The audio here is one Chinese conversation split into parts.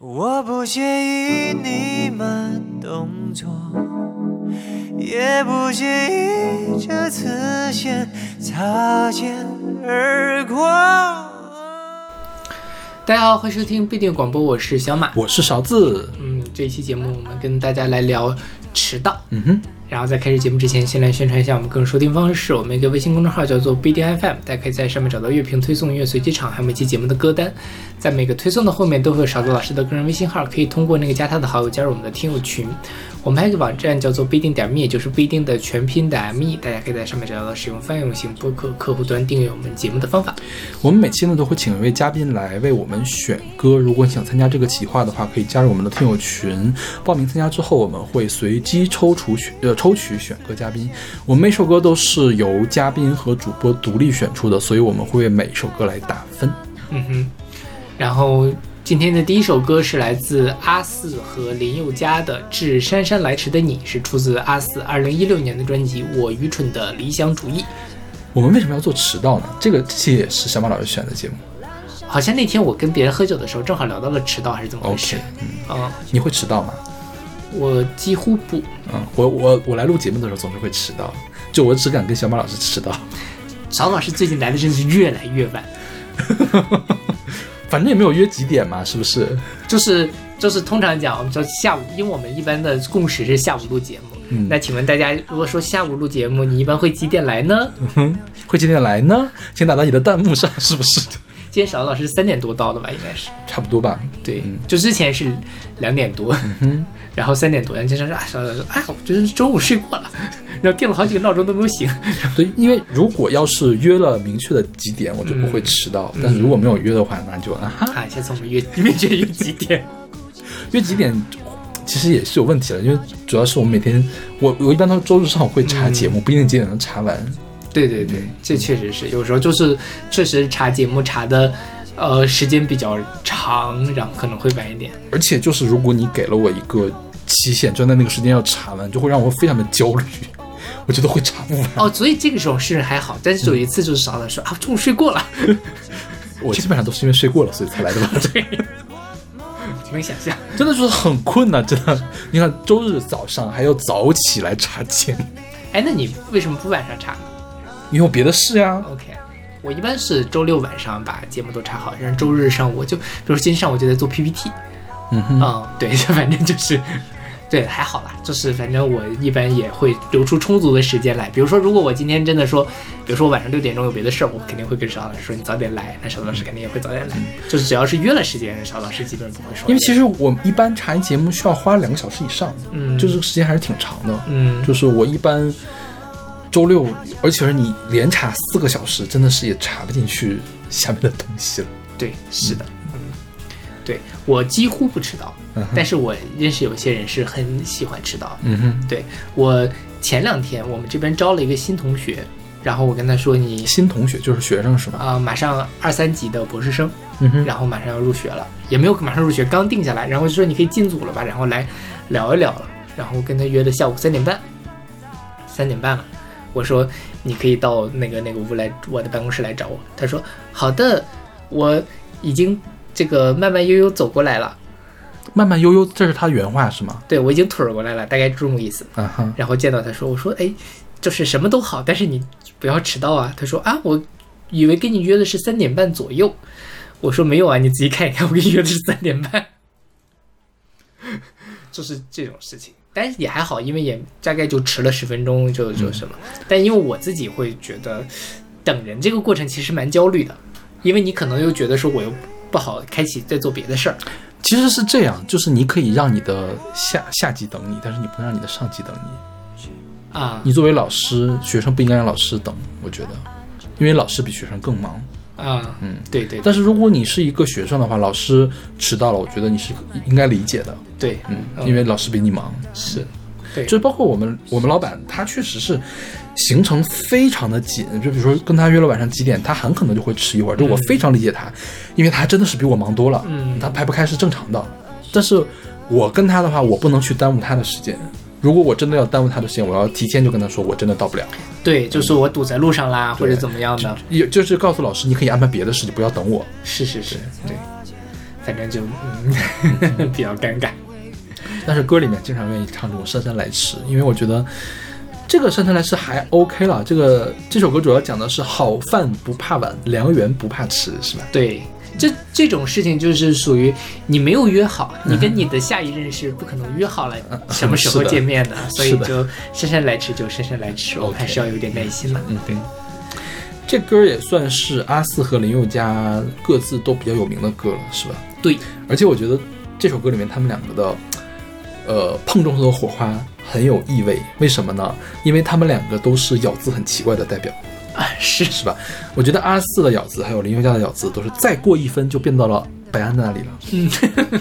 我不介意你慢动作，也不介意这次先擦肩而过。大家好，欢迎收听必定广播，我是小马。我是勺子。嗯，这一期节目我们跟大家来聊迟到。嗯哼，然后在开始节目之前，先来宣传一下我们个人收听方式。我们一个微信公众号叫做必定 FM，大家可以在上面找到乐评推送、音乐随机场，还有每期节目的歌单。在每个推送的后面都会有勺子老师的个人微信号，可以通过那个加他的好友加入我们的听友群。我们还有一个网站叫做必定点 me，就是不一定的全拼的 me，大家可以在上面找到使用泛用型播客客户端订阅我们节目的方法。我们每期呢都会请一位嘉宾来为我们选歌。如果你想参加这个企划的话，可以加入我们的听友群。报名参加之后，我们会随机抽出选呃抽取选歌嘉宾。我们每首歌都是由嘉宾和主播独立选出的，所以我们会为每首歌来打分。嗯哼，然后今天的第一首歌是来自阿四和林宥嘉的《致姗姗来迟的你》，是出自阿四二零一六年的专辑《我愚蠢的理想主义》。我们为什么要做迟到呢？这个期也是小马老师选的节目。好像那天我跟别人喝酒的时候，正好聊到了迟到，还是怎么回 OK，事？嗯，嗯，你会迟到吗？我几乎不。嗯，我我我来录节目的时候总是会迟到，就我只敢跟小马老师迟到。曹老师最近来的真的是越来越晚，反正也没有约几点嘛，是不是？就是就是通常讲，我们说下午，因为我们一般的共识是下午录节目。嗯那请问大家，如果说下午录节目，你一般会几点来呢？嗯会几点来呢？请打到你的弹幕上，是不是？今天小老师三点多到的吧，应该是。差不多吧。对，嗯就之前是两点多，然后三点多，人家说啊，小老师说，哎，我觉得中午睡过了，然后定了好几个闹钟都没有醒。对，因为如果要是约了明确的几点，我就不会迟到。但是如果没有约的话，那就啊哈，啊，下次我们约明确约几点？约几点其实也是有问题的，因为主要是我们每天，我我一般都是周日上午会查节目，不一定几点能查完。对对对，这确实是，有时候就是确实查节目查的，呃，时间比较长，然后可能会晚一点。而且就是如果你给了我一个期限，就在那个时间要查完，就会让我非常的焦虑，我觉得会查不完。哦，所以这个时候是还好，但是有一次就是少了说啊，中午 睡过了，我基本上都是因为睡过了，所以才来的吧。对，能想象。真的就是很困难，真的。你看周日早上还要早起来查节目，哎，那你为什么不晚上查呢你有别的事呀？？OK，我一般是周六晚上把节目都查好，然后周日上午就，比如今天上午就在做 PPT，嗯 对，反正就是，对，还好啦，就是反正我一般也会留出充足的时间来。比如说，如果我今天真的说，比如说我晚上六点钟有别的事儿，我肯定会跟邵老师说你早点来，那邵老师肯定也会早点来。就是只要是约了时间，邵老师基本不会说。因为其实我一般查一节目需要花两个小时以上，嗯，就是时间还是挺长的。嗯，就是我一般周六，而且是你连查四个小时，真的是也查不进去下面的东西了。对，是的，嗯，对我几乎不迟到，嗯但是我认识有些人是很喜欢迟到。嗯哼，对我前两天我们这边招了一个新同学，然后我跟他说你新同学就是学生是吧？啊、马上二三级的博士生，嗯哼，然后马上要入学了，也没有马上入学，刚定下来，然后就说你可以进组了吧，然后来聊一聊了，然后跟他约的下午三点半，三点半了，我说你可以到那个那个屋来我的办公室来找我，他说好的，我已经这个慢慢悠悠走过来了，慢慢悠悠，这是他原话是吗？对我已经腿儿过来了，大概这种意思。嗯哼，然后见到他说，我说哎，就是什么都好，但是你不要迟到啊。他说啊，我以为跟你约的是三点半左右。我说没有啊，你自己看一看，我跟你约的是三点半。就是这种事情，但是也还好，因为也大概就迟了十分钟，就就什么。但因为我自己会觉得，等人这个过程其实蛮焦虑的，因为你可能又觉得说我又不好开启再做别的事儿。其实是这样，就是你可以让你的下下级等你，但是你不能让你的上级等你。啊你作为老师，学生不应该让老师等，我觉得，因为老师比学生更忙。啊，嗯，对对但是如果你是一个学生的话，老师迟到了，我觉得你是应该理解的。对，嗯，因为老师比你忙。是，对，就包括我们我们老板，他确实是行程非常的紧，就比如说跟他约了晚上几点，他很可能就会迟一会儿，就我非常理解他，因为他真的是比我忙多了，嗯他排不开是正常的。但是我跟他的话，我不能去耽误他的时间。如果我真的要耽误他的时间，我要提前就跟他说，我真的到不了。对，就是我堵在路上啦，或者怎么样的。也就是告诉老师，你可以安排别的事情，不要等我。是是是，对。反正就嗯比较尴尬。但是歌里面经常愿意唱这种姗姗来迟，因为我觉得这个姗姗来迟还 OK 了。这个这首歌主要讲的是好饭不怕晚，良缘不怕迟，是吧？对，这这种事情就是属于你没有约好，你跟你的下一任是不可能约好了什么时候见面的，所以就姗姗来迟就姗姗来迟，我们还是要有点耐心了。嗯，对。这歌也算是阿四和林宥嘉各自都比较有名的歌了，是吧？对，而且我觉得这首歌里面他们两个的，呃，碰撞出的火花很有意味。为什么呢？因为他们两个都是咬字很奇怪的代表，啊，是是吧？我觉得阿四的咬字还有林宥嘉的咬字都是再过一分就变到了白安的那里了。嗯，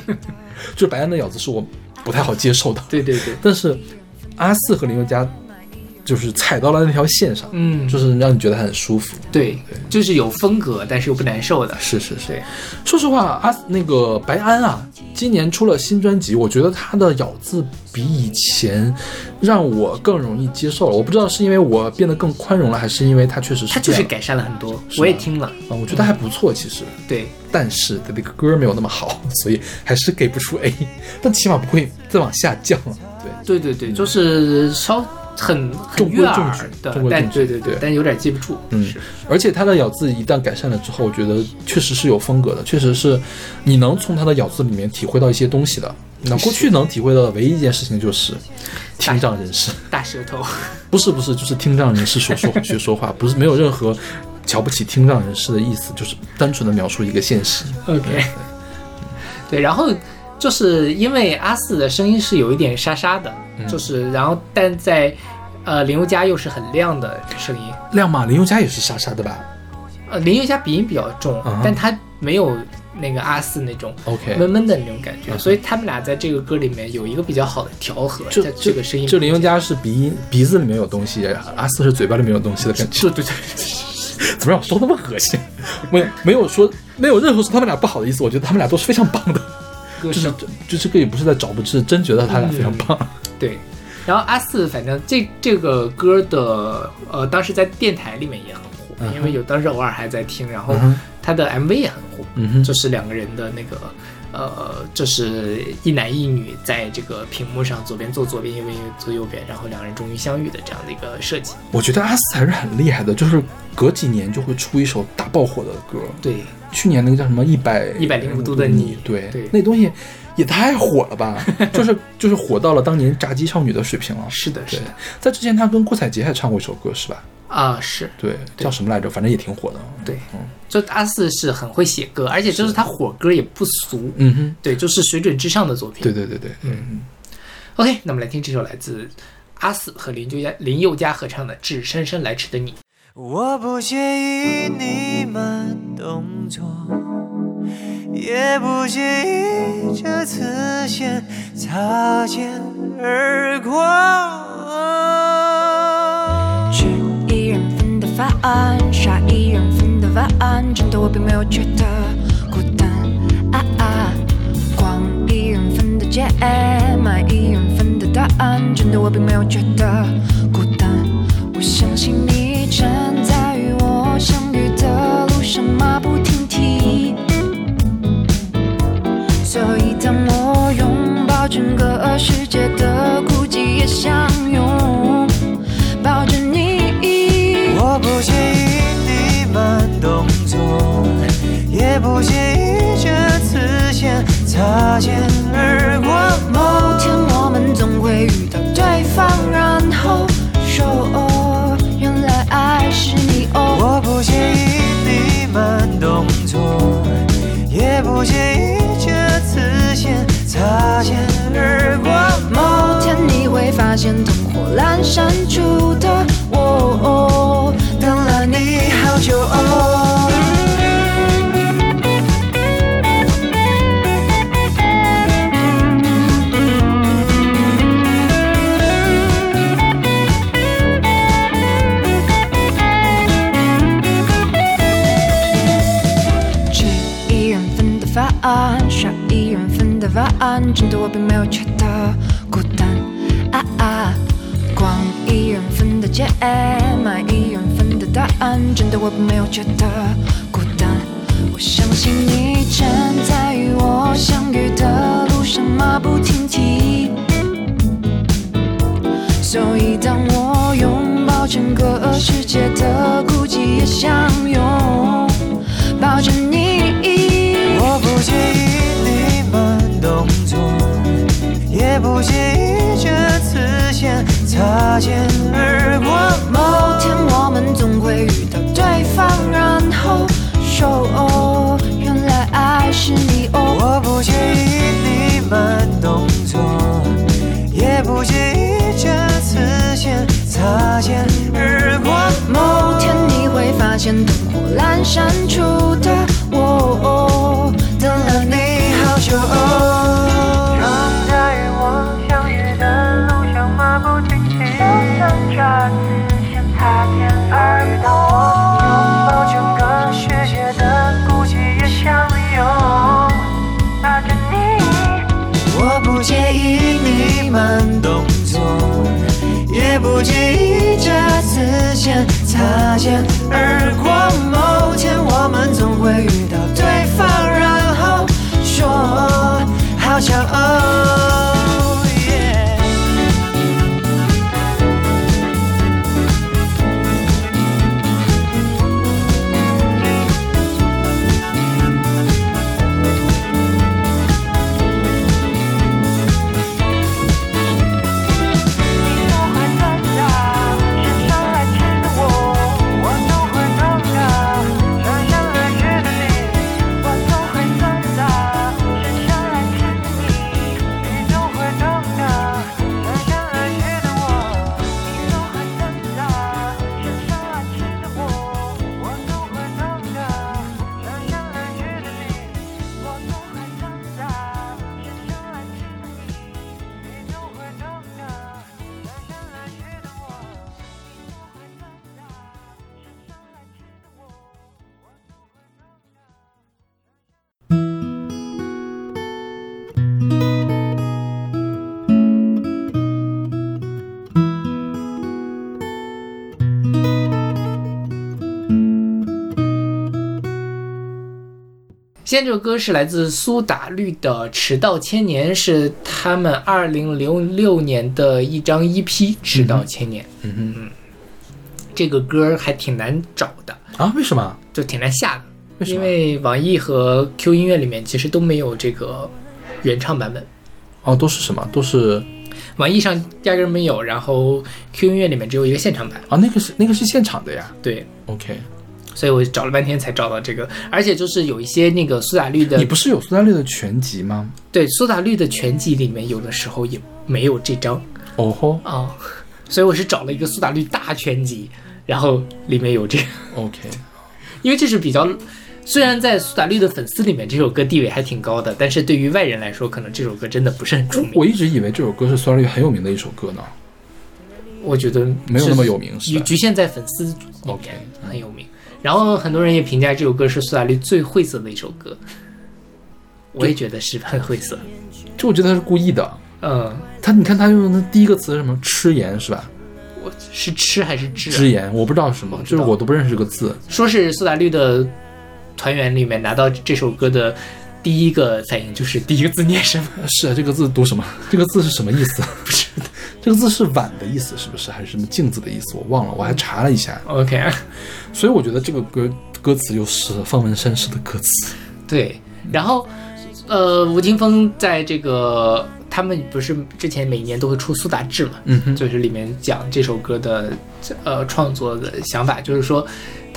就是白安的咬字是我不太好接受的，对对对，但是阿四和林宥嘉就是踩到了那条线上，嗯，就是让你觉得很舒服。对，就是有风格，但是又不难受的。是是是，说实话，阿那个白安啊，今年出了新专辑，我觉得他的咬字比以前让我更容易接受了。我不知道是因为我变得更宽容了，还是因为他确实是他就是改善了很多，我也听了。啊，我觉得还不错，其实。对，但是他那个歌没有那么好，所以还是给不出 A，但起码不会再往下降了。对，对对对，就是稍很很中规悦耳中矩的中，规中矩但对对对但有点记不住。嗯，而且他的咬字一旦改善了之后，我觉得确实是有风格的，确实是你能从他的咬字里面体会到一些东西的。那过去能体会到的唯一一件事情就是听障人士，大舌头。不是不是，就是听障人士所说 学说话，不是没有任何瞧不起听障人士的意思，就是单纯的描述一个现实。OK，对，然后就是因为阿四的声音是有一点沙沙的，嗯就是然后但在呃林宥嘉又是很亮的声音，亮吗林宥嘉也是沙沙的吧呃林宥嘉鼻音比较重，但他没有那个阿四那种？OK，闷闷的那种感觉，嗯所以他们俩在这个歌里面有一个比较好的调和，就在这个声音就林宥嘉是鼻音鼻子里面有东西，阿四是嘴巴里面有东西的感觉。对对对，怎么让我说那么恶心？没有没有说没有任何说他们俩不好的意思，我觉得他们俩都是非常棒的。就是就这个也不是在找不，是真觉得他俩非常棒。对。然后阿四，反正这这个歌的呃，当时在电台里面也很火，嗯因为有当时偶尔还在听，然后他的 MV 也很火，嗯哼就是两个人的那个呃，就是一男一女在这个屏幕上左边坐左边，右边坐右边，然后两人终于相遇的这样的一个设计。我觉得阿四还是很厉害的，就是隔几年就会出一首大爆火的歌。对，去年那个叫什么一百一百零五度的你对对那东西也太火了吧，就是就是火到了当年炸鸡少女的水平了。是的，是的，，在之前他跟郭采洁还唱过一首歌是吧？啊，是对，叫什么来着？反正也挺火的。对嗯，就阿四是很会写歌，而且就是他火歌也不俗，嗯哼，对，就是水准之上的作品。对对对对，嗯 OK，那么来听这首来自阿四和林宥嘉林宥嘉合唱的《致姗姗来迟的你》。我不介意你慢动作，也不介意这次先擦肩而过。吃一人份的饭，刷一人份的碗，真的我并没有觉得孤单。啊啊，逛一人份的街，买一人份的答案，真的我并没有觉得孤单。我相信你真，马不停蹄。所以当我拥抱整个世界的孤寂，也相拥抱着你。我不介意你慢动作，也不介意这次先擦肩而过。某天我们总会遇到对方，然后说哦，原来爱是你哦。我不也不介意这次先擦肩而过。某天你会发现灯火阑珊处的真的我并没有觉得孤单。啊啊，逛一人份的街，买一人份的答案，真的我并没有觉得孤单。我相信你正在与我相遇的路上马不停蹄。所以当我拥抱整个世界的孤寂，也相拥抱着你。也不介意这次先擦肩而过。某天我们总会遇到对方，然后说哦，原来爱是你哦。我不介意你慢动作，也不介意这次先擦肩而过。某天你会发现灯火阑珊处的不经意这次先擦肩而过。某天我们总会遇到对方，然后说好想哦。现在这首歌是来自苏打绿的《迟到千年》，是他们二零零六年的一张 EP《迟到千年》。嗯哼这个歌还挺难找的，啊，为什么？就挺难下的，为因为网易和 Q 音乐里面其实都没有这个原唱版本，哦，都是什么？都是网易上压根儿没有，然后 Q 音乐里面只有一个现场版。啊，那个是那个是现场的呀。对，OK，所以我找了半天才找到这个，而且就是有一些那个苏打绿的你，不是有苏打绿的全集吗？对苏打绿的全集里面有的时候也没有这张哦吼啊、所以我是找了一个苏打绿大全集，然后里面有这个，，OK，因为这是比较。虽然在苏打绿的粉丝里面，这首歌地位还挺高的，但是对于外人来说，可能这首歌真的不是很出名。我一直以为这首歌是苏打绿很有名的一首歌呢。我觉得没有那么有名是局局限在粉丝里 OK 面很有名。然后很多人也评价这首歌是苏打绿最晦涩的一首歌，我也觉得是很晦涩。这我觉得他是故意的。嗯，他你看他用的第一个词是什么？吃盐是吧？我是吃还是治、啊？吃盐，我不知道什么，就是我都不认识这个字。说是苏打绿的团员里面拿到这首歌的第一个反应就是第一个字念什么？是啊，这个字读什么？这个字是什么意思？不是，这个字是碗的意思，是不是？还是什么镜子的意思？我忘了，我还查了一下。OK，所以我觉得这个歌歌词就是方文山式的歌词。对。然后，呃，吴青峰在这个他们不是之前每年都会出苏打志嘛？嗯哼，就是里面讲这首歌的呃创作的想法，就是说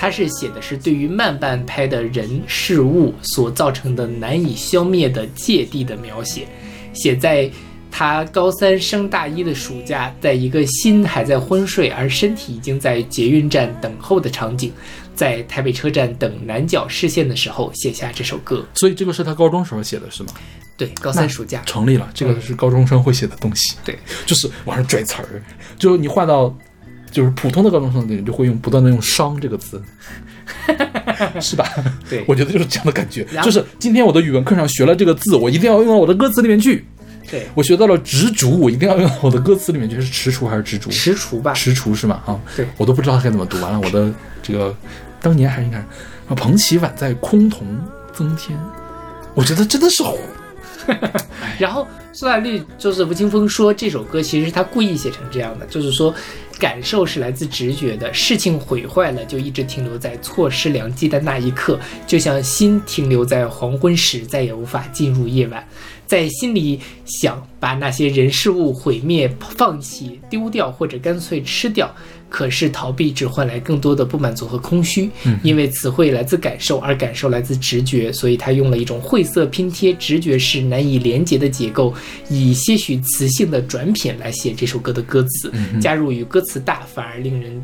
他是写的是对于慢半拍的人事物所造成的难以消灭的芥蒂的描写，写在他高三升大一的暑假，在一个心还在昏睡而身体已经在捷运站等候的场景，在台北车站等南角视线的时候写下这首歌。所以这个是他高中时候写的，是吗？对，高三暑假，成立了，这个是高中生会写的东西。对，就是往上拽词儿，就你换到就是普通的高中生的人，就会用不断的用“伤”这个词，是吧？对我觉得就是这样的感觉。就是今天我的语文课上学了这个字，我一定要用到我的歌词里面去。对，我学到了执着，我一定要用到我的歌词里面去。是踟蹰还是执着？踟蹰吧，踟蹰是吗？啊，对我都不知道该怎么读。完了，我的这个当年还是应该啊，彭绮晚在崆峒增添，我觉得真的是 然后苏打绿就是吴青峰说这首歌其实是他故意写成这样的，就是说感受是来自直觉的，事情毁坏了就一直停留在错失良机的那一刻，就像心停留在黄昏时，再也无法进入夜晚，在心里想把那些人事物毁灭、放弃、丢掉或者干脆吃掉。可是逃避只换来更多的不满足和空虚，因为词汇来自感受，而感受来自直觉，所以他用了一种晦涩拼贴、直觉式难以连结的结构，以些许词性的转品来写这首歌的歌词，加入与歌词大反而令人。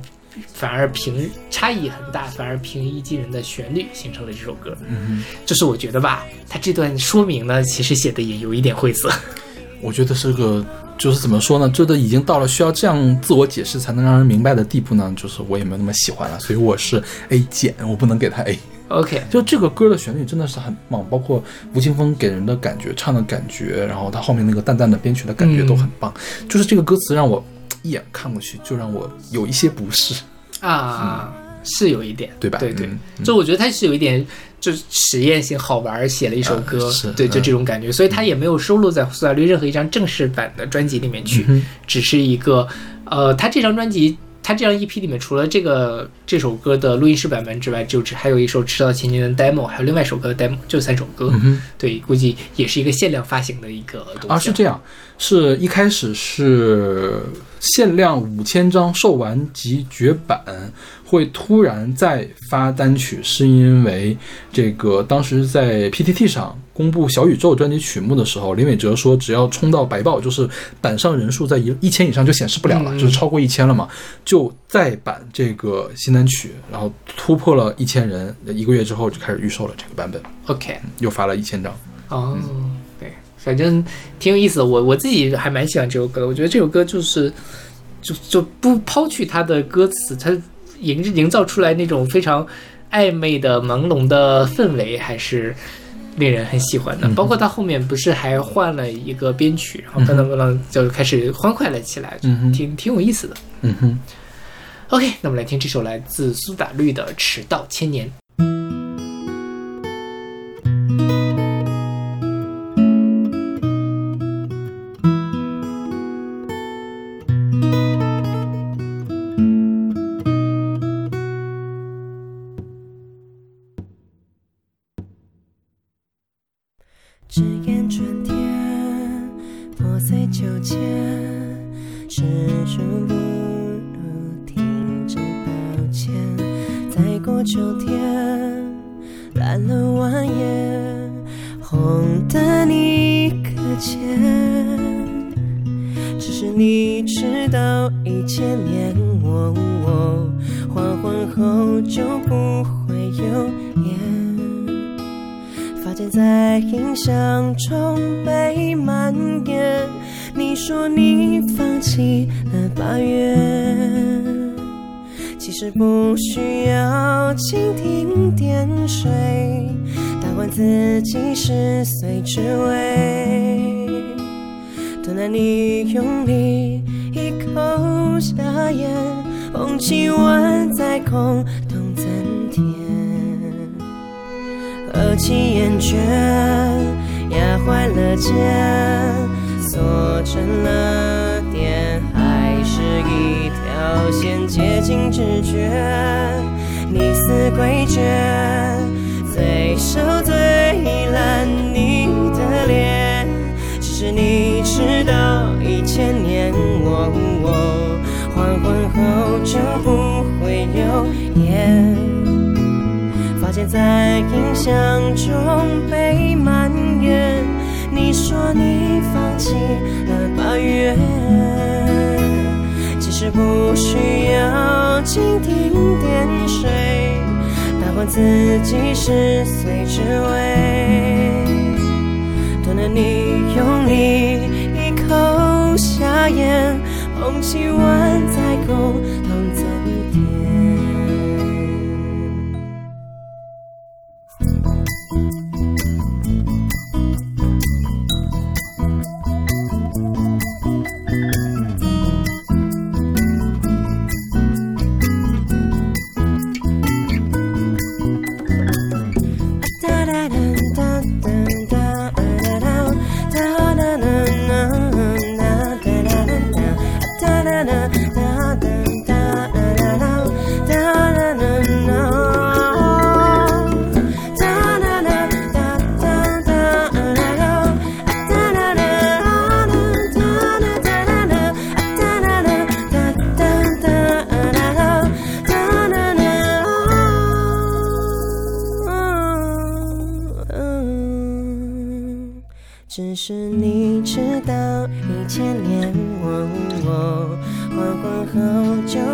反而平差异很大，反而平易近人的旋律形成了这首歌。嗯就是我觉得吧，他这段说明呢，其实写的也有一点晦涩。我觉得是个，就是怎么说呢？这都已经到了需要这样自我解释才能让人明白的地步呢。就是我也没有那么喜欢了，所以我是 A 减，我不能给他 A。OK，就这个歌的旋律真的是很棒，包括吴青峰给人的感觉、唱的感觉，然后他后面那个淡淡的编曲的感觉都很棒。就是这个歌词让我一眼看过去就让我有一些不适。啊，是有一点，对吧对对嗯，就我觉得他是有一点，就是实验性好玩，写了一首歌啊，对，就嗯这种感觉，所以他也没有收录在苏打绿任何一张正式版的专辑里面去，嗯只是一个，呃，他这张专辑。他这张 EP 里面，除了这个这首歌的录音室版本之外，就只还有一首《迟到前年》的 demo，还有另外一首歌的 demo，就三首歌。嗯对，估计也是一个限量发行的一个东西。啊，是这样，是一开始是限量五千张售完即绝版，会突然再发单曲，是因为这个当时在 PTT 上公布小宇宙专辑曲目的时候，林伟哲说只要冲到白报，就是版上人数在一一千以上就显示不了了，嗯就是超过一千了嘛，就再版这个新单曲，然后突破了一千人，一个月之后就开始预售了这个版本，OK，又发了一千张。哦，对，反正挺有意思的。我我自己还蛮喜欢这首歌的。我觉得这首歌就是，就就不抛去它的歌词，它营营造出来那种非常暧昧的朦胧的氛围，还是令人很喜欢的。包括他后面不是还换了一个编曲，然后噔噔噔噔就开始欢快了起来，挺挺有意思的。嗯哼。OK，那我们来听这首来自苏打绿的《迟到千年》。放弃了八月，其实不需要蜻蜓点水，打换自己十岁之味。多难你用力一口下咽，红气吻在空洞增添。饿起厌倦，压坏了肩，锁成了还是一条线接近直觉。你似诡谲，最瘦最烂你的脸，只是你迟到一千年，我我黄昏后就不会有烟。发现在印象中被蔓延。你说你七了八月，其实不需要蜻蜓点水，打换自己十岁之味。多了你用力一口下咽，捧起碗再空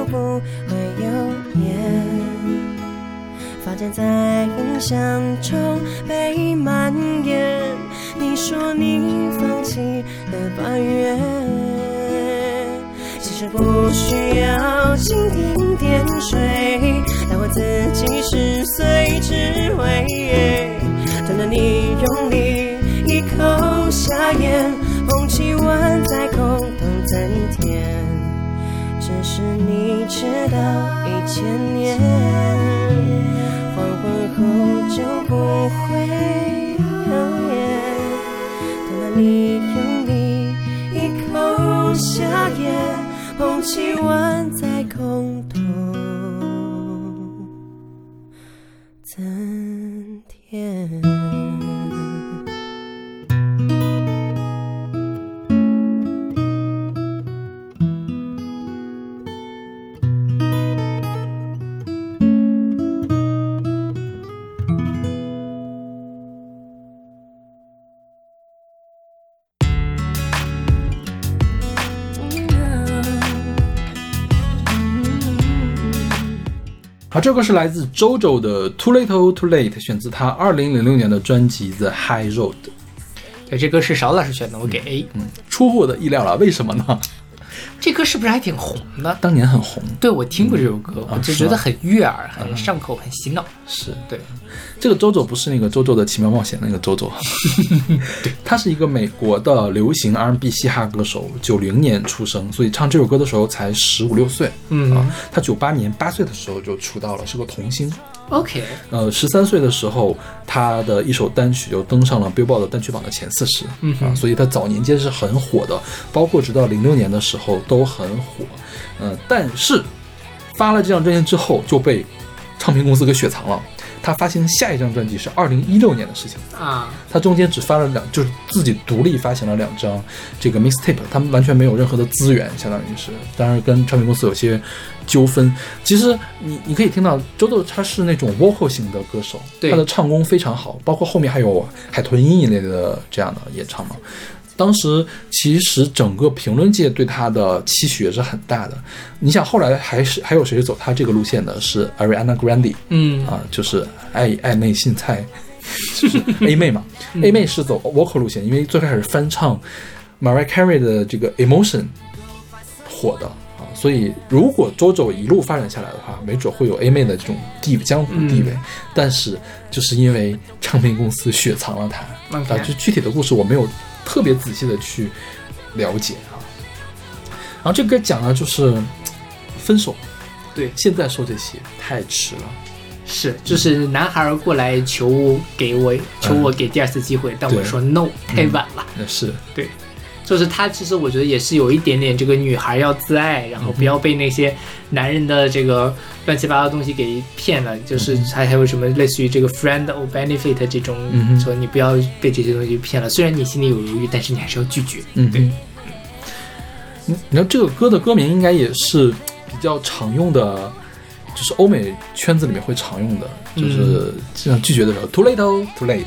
不会有烟，发间在印象中被蔓延。你说你放弃了八月，其实不需要蜻蜓点水，但我自己十岁只为等到你用力一口下咽，是你迟到一千年，黄昏后就不会有烟。等到你用力一口下咽，红起碗这个是来自 JoJo 的 Too Little Too Late，选自他二零零六年的专辑《The High Road》。对，这歌是邵老师选的，我给 A。嗯，出乎我的意料了，为什么呢？这歌是不是还挺红的？当年很红，对，我听过这首歌，我就觉得很悦耳，很上口，很洗脑。是对，这个 JoJo 不是那个 JoJo 的奇妙冒险那个 JoJo，对，他是一个美国的流行 R&B 嘻哈歌手，九零年出生，所以唱这首歌的时候才十五六岁。嗯啊，他九八年八岁的时候就出道了，是个童星。OK，呃，十三岁的时候，他的一首单曲就登上了 Billboard 的单曲榜的前四十，嗯啊，所以他早年间是很火的，包括直到零六年的时候都很火，呃，但是发了这张专辑之后就被唱片公司给雪藏了。他发行下一张专辑是二零一六年的事情，啊，他中间只发了两，就是自己独立发行了两张这个 mixtape，他们完全没有任何的资源，相当于是，当然跟唱片公司有些纠纷。其实你你可以听到周豆他是那种 vocal 型的歌手，他的唱功非常好，包括后面还有海豚音一类的这样的演唱嘛。当时其实整个评论界对他的期许也是很大的。你想后来还是还有谁是走他这个路线的？是 Ariana Grande，嗯啊，就是爱爱妹信菜，就是 A 妹嘛。A 妹是走 vocal 路线，因为最开始翻唱 Mariah Carey 的这个 Emotion 火的啊，所以如果 JoJo 一路发展下来的话，没准会有 A 妹的这种地江湖地位。但是就是因为唱片公司雪藏了她啊，就具体的故事我没有特别仔细的去了解啊。然后这个讲的就是分手，对，现在说这些太迟了。是，就是男孩儿过来求我给我求我给第二次机会，但我说 no，太晚了。那是。对，就是他其实我觉得也是有一点点这个女孩要自爱，然后不要被那些男人的这个乱七八糟东西给骗了。就是还还有什么类似于这个 friend or benefit 这种，嗯说你不要被这些东西骗了。虽然你心里有犹豫，但是你还是要拒绝。对嗯哼，你你知道这个歌的歌名应该也是比较常用的，就是欧美圈子里面会常用的，嗯就是这样拒绝的时候，too late oh, too late，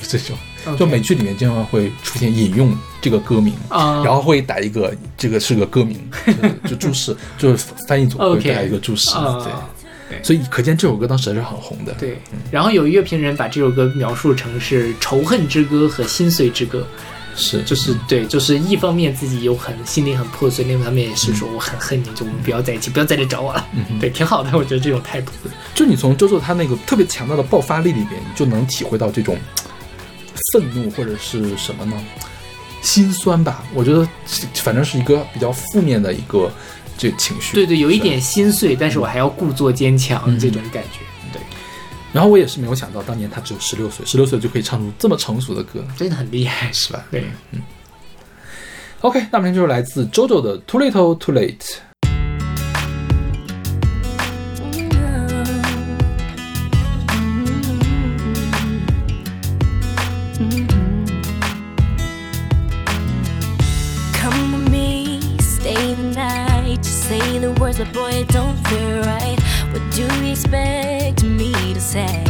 就这种，就美剧里面经常会出现引用这个歌名。啊，然后会打一个，这个是个歌名，就就注释，就是翻译组会打一个注释，啊对，所以可见这首歌当时还是很红的。对，然后有乐评人把这首歌描述成是仇恨之歌和心碎之歌，是，就是对，就是一方面自己有很心里很破碎，另一方面也是说我很恨你，就我们不要在一起，不要再来找我了。嗯对，挺好的，我觉得这种态度。就你从周周他那个特别强大的爆发力里面，你就能体会到这种愤怒或者是什么呢？心酸吧，我觉得反正是一个比较负面的一个这情绪。对对，有一。点心碎，但是我还要故作坚强，嗯这种感觉。对，然后我也是没有想到，当年他只有十六岁，十六岁就可以唱出这么成熟的歌，真的很厉害。是吧？对，嗯 OK，那么就是来自 JoJo 的 Too Little Too Late。Boy, it don't feel right. What do you expect me to say?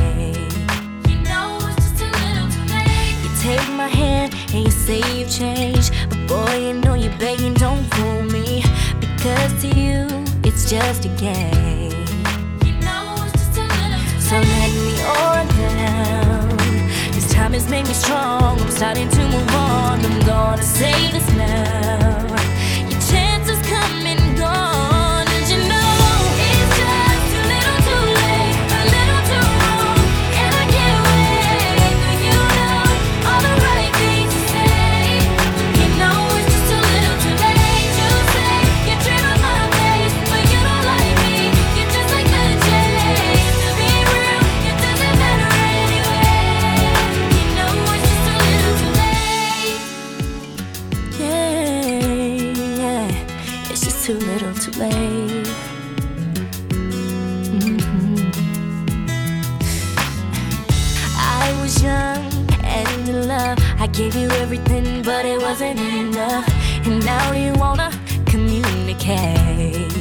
You know it's just a little too late. You take my hand and you say you've changed. But boy, you know you're begging, don't fool me. Because to you, it's just a game. So let me on down. This time has made me strong. I'm starting to move on. I'm gonna say this now. Gave you everything, but it wasn't enough. And now you wanna communicate.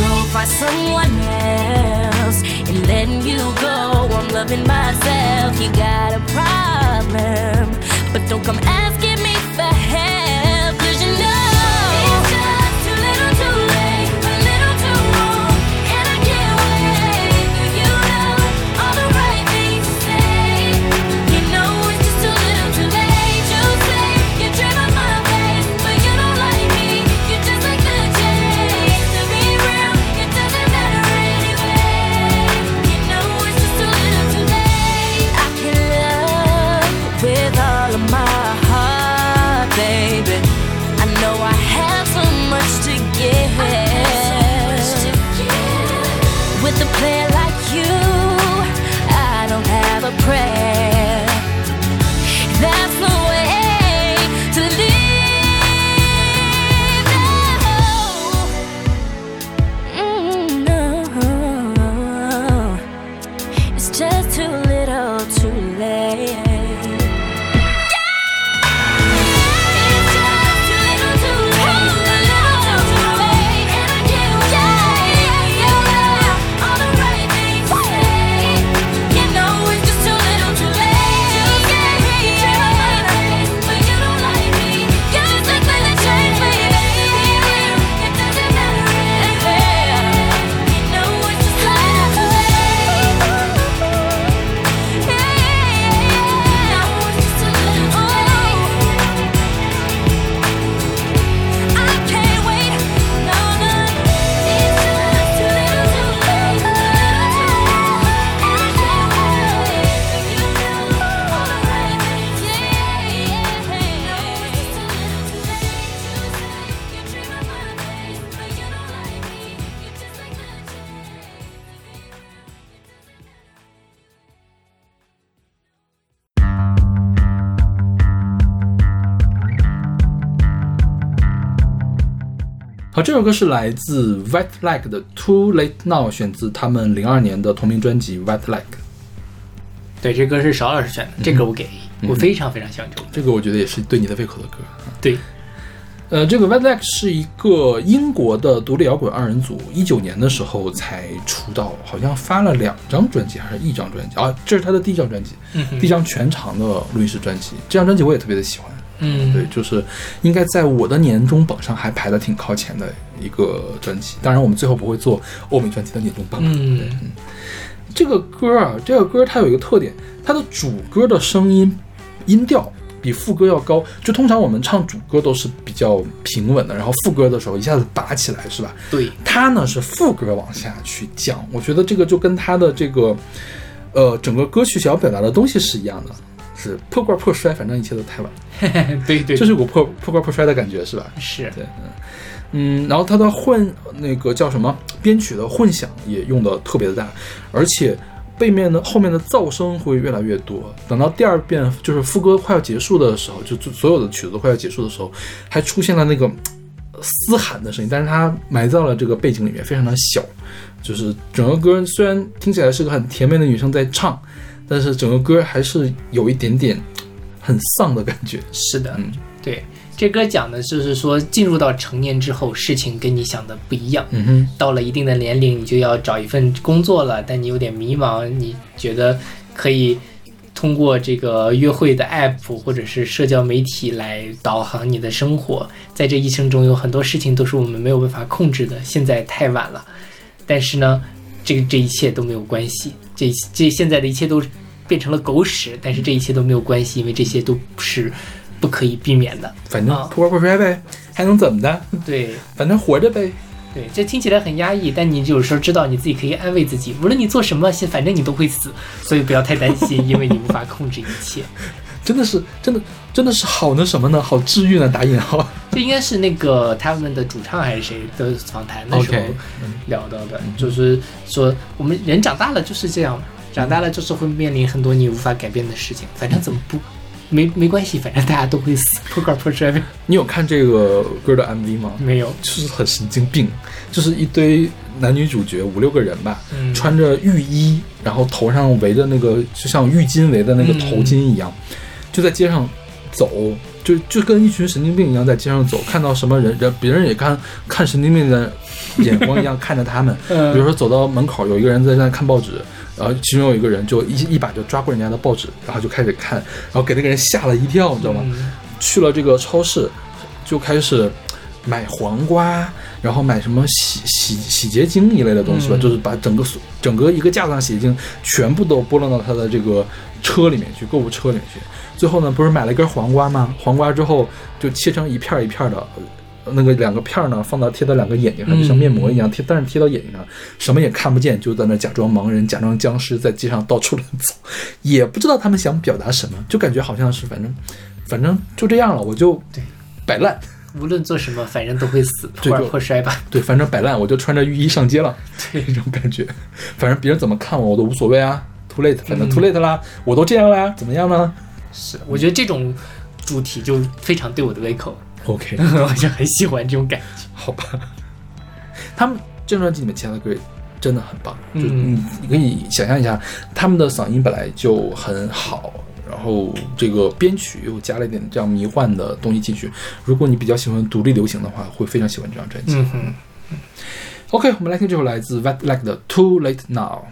Go find someone else and letting you go. I'm loving myself. You got a problem, but don't come asking me for you, 这首歌是来自 White Like 的《Too Late Now》，选自他们零二年的同名专辑《White Like》。对，这歌是邵老师选的，这歌我给，我非常非常喜欢这首歌。这个我觉得也是对你的胃口的歌。对，呃，这个 White Like 是一个英国的独立摇滚二人组，一九年的时候才出道，好像发了两张专辑还是一张专辑啊？这是他的第一张专辑，嗯哼第一张全长的录音室专辑。这张专辑我也特别的喜欢。嗯，对，就是应该在我的年终榜上还排的挺靠前的一个专辑。当然，我们最后不会做欧美专辑的年终榜。嗯对，嗯，这个歌啊，这个歌它有一个特点，它的主歌的声音音调比副歌要高。就通常我们唱主歌都是比较平稳的，然后副歌的时候一下子拔起来，是吧？对，它呢是副歌往下去降，我觉得这个就跟它的这个呃整个歌曲想要表达的东西是一样的，是破罐破摔，反正一切都太晚。对对，就是股破破罐破摔的感觉，是吧？是对，嗯嗯，然后它的混那个叫什么编曲的混响也用的特别的大，而且背面的后面的噪声会越来越多。等到第二遍就是副歌快要结束的时候，就就所有的曲子都快要结束的时候，还出现了那个呃嘶喊的声音，但是它埋在了这个背景里面，非常的小。就是整个歌虽然听起来是个很甜美的女生在唱，但是整个歌还是有一点点很丧的感觉。是的，嗯对，这歌讲的就是说，进入到成年之后，事情跟你想的不一样。嗯哼。到了一定的年龄，你就要找一份工作了，但你有点迷茫，你觉得可以通过这个约会的 app 或者是社交媒体来导航你的生活。在这一生中，有很多事情都是我们没有办法控制的。现在太晚了，但是呢，这个这一切都没有关系。这这现在的一切都变成了狗屎，但是这一切都没有关系，因为这些都是不可以避免的。反正啊破罐破摔呗，还能怎么的？对反正活着呗。对，这听起来很压抑，但你有时候知道你自己可以安慰自己，无论你做什么，现反正你都会死，所以不要太担心，因为你无法控制一切。真的是，真的，真的是好那什么呢？好治愈呢？打引号。这应该是那个他们的主唱还是谁的访谈的时候聊到的就是说我们人长大了就是这样，长大了就是会面临很多你无法改变的事情，反正怎么不没没关系，反正大家都会死，破罐破摔呗。你有看这个歌的 MV 吗？没有，就是很神经病，就是一堆男女主角五六个人吧，嗯穿着浴衣，然后头上围着那个就像浴巾围的那个头巾一样，就在街上走，就就跟一群神经病一样在街上走，看到什么人人别人也看看神经病的眼光一样看着他们。嗯比如说走到门口，有一个人在那看报纸。然后其中有一个人就一一把就抓过人家的报纸，然后就开始看，然后给那个人吓了一跳，你知道吗？嗯去了这个超市，就开始买黄瓜，然后买什么洗洗洗洁精一类的东西吧，嗯就是把整个整个一个架子上洗洁精全部都拨弄到他的这个车里面去，购物车里面去。最后呢，不是买了一根黄瓜吗？黄瓜之后就切成一片儿一片儿的。呃那个两个片儿呢，放到贴到两个眼睛上，就像面膜一样贴，但是贴到眼睛上，什么也看不见，就在那假装盲人，假装僵尸，在街上到处乱走，也不知道他们想表达什么，就感觉好像是反正反正就这样了，我就对摆烂，无论做什么，反正都会死，破罐这就破摔吧。对，反正摆烂，我就穿着浴衣上街了，对那种感觉，反正别人怎么看我，我都无所谓啊，too late，反正嗯 too late 啦，我都这样啦，怎么样呢是，我觉得这种主题就非常对我的胃口，？OK，我就很喜欢这种感觉。好吧，他们这张专辑里面其他的歌也真的很棒，就嗯你你可以想象一下，他们的嗓音本来就很好。然后这个编曲又加了一点这样迷幻的东西进去。如果你比较喜欢独立流行的话，会非常喜欢这张专辑。嗯哼。OK，我们来听这首来自 Wet Like 的《Too Late Now》。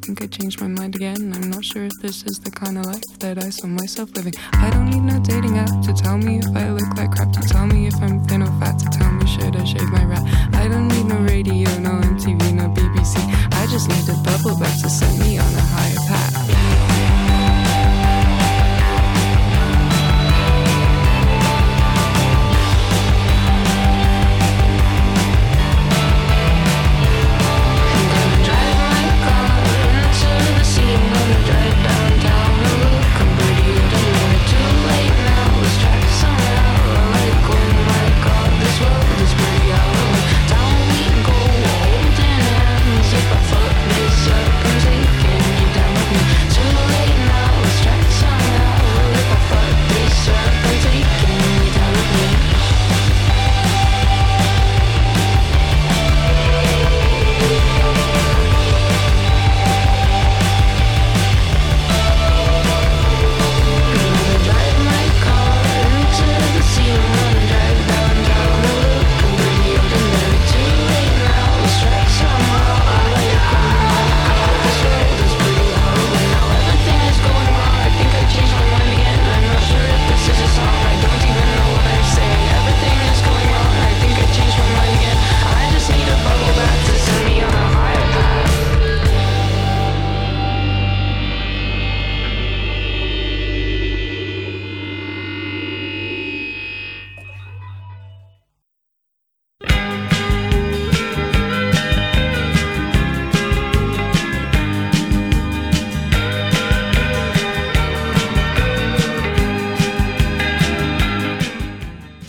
Think I changed my mind again. I'm not sure if this is the kind of life that I saw myself living. I don't need no dating app to tell me if I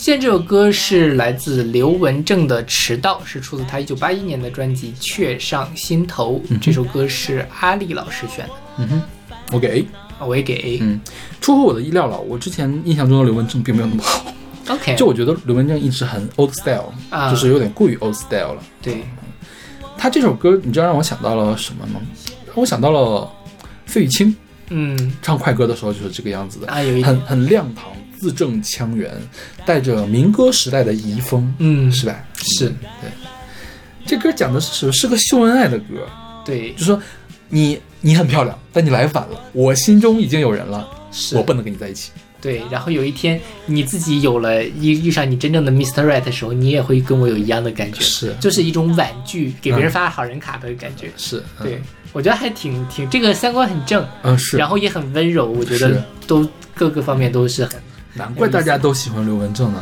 现在这首歌是来自刘文正的《迟到》，是出自他一九八一年的专辑《雀上心头》。这首歌是阿丽老师选的，嗯哼，我给。我也给。A。嗯，出乎我的意料了。我之前印象中的刘文正并没有那么好，OK，就我觉得刘文正一直很 old style，、啊。就是有点过于 old style 了。对，他这首歌，你知道让我想到了什么吗？让我想到了费玉清嗯。唱快歌的时候就是这个样子的，啊，有一很，很亮堂，字正腔圆，带着民歌时代的遗风，嗯，是吧？是对。这歌讲的是什么？是个秀恩爱的歌，对，就说你你很漂亮，但你来晚了，我心中已经有人了，是我不能跟你在一起。对。然后有一天你自己有了遇遇上你真正的 Mr. Right 的时候，你也会跟我有一样的感觉，是就是一种婉拒，给别人发好人卡的感觉。是，嗯对，我觉得还挺挺这个三观很正，嗯是，然后也很温柔，我觉得都各个方面都是很难怪大家都喜欢刘文正呢。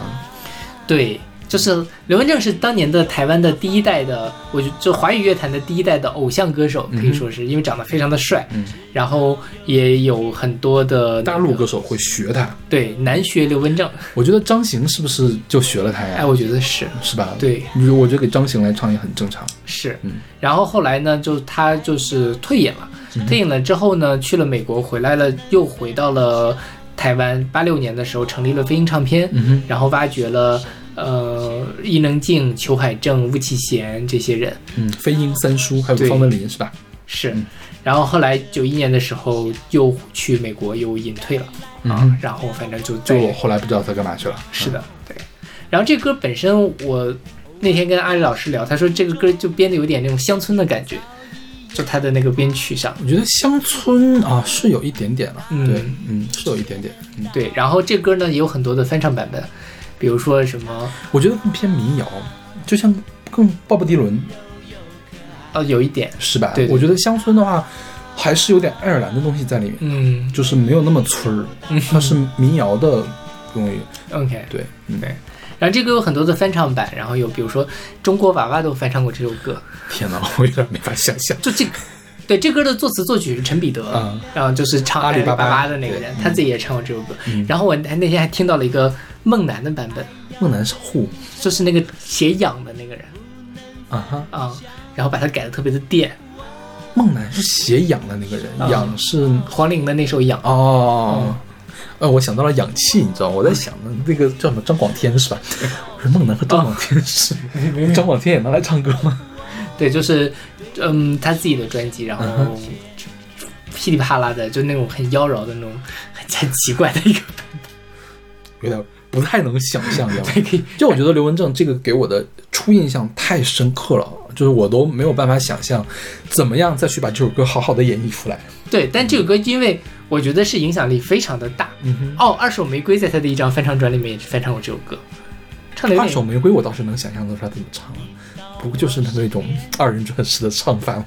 对。就是刘文正是当年的台湾的第一代的，我觉就华语乐坛的第一代的偶像歌手，可以说是因为长得非常的帅，嗯然后也有很多的大陆歌手会学他，对难学刘文正，我觉得张行是不是就学了他呀？哎，我觉得是是吧？，对我觉得给张行来唱也很正常。是嗯，然后后来呢，就他就是退隐了，嗯退隐了之后呢，去了美国，回来了，又回到了台湾。八六年的时候成立了飞鹰唱片，嗯，然后挖掘了呃伊能静、裘海正、巫启贤这些人，嗯，飞鹰三叔还有方文琳是吧？是嗯。然后后来九一年的时候又去美国又隐退了、啊然后反正就就后来不知道他干嘛去了。是的，对。然后这歌本身，我那天跟阿里老师聊，他说这个歌就编的有点那种乡村的感觉，就他的那个编曲上。我觉得乡村啊是有一点点了，嗯。对，嗯，是有一点点，嗯，对，然后这歌呢也有很多的翻唱版本，比如说什么？我觉得更偏民谣，就像更鲍勃迪伦。呃有一点，是吧？对对我觉得乡村的话还是有点爱尔兰的东西在里面，嗯。就是没有那么村儿，它是民谣的东西，，OK。对，嗯，对然后这歌有很多的翻唱版，然后有比如说中国娃娃都翻唱过这首歌，天哪，我有点没法想象。就这。对，这歌的作词作曲是陈彼得，嗯。然后就是唱阿里巴巴。巴的那个人，他自己也唱过这首歌。嗯。然后我还那天还听到了一个梦楠的版本，孟楠是 who 就是那个写痒的那个人。啊哈，啊、然后把它改的特别的电。孟楠是写痒的那个人，啊氧是黄龄的那首《痒》哦。呃，我想到了氧气，你知道，我在想，那个叫什么张广天是吧？我说孟楠和张广天是，张广天也能来唱歌吗？对，就是嗯他自己的专辑，然后噼里啪啦的，就那种很妖娆的那种很很奇怪的一个，有点不太能想象，就我觉得刘文正这个给我的初印象太深刻了，就是我都没有办法想象怎么样再去把这首歌好好的演绎出来。对，但这首歌因为我觉得是影响力非常的大。嗯哼，哦，二手玫瑰在他的一张翻唱专里面也是翻唱过这首歌，唱的有点二手玫瑰我倒是能想象得出来怎么唱了，不过就是那种 二人转式的唱法。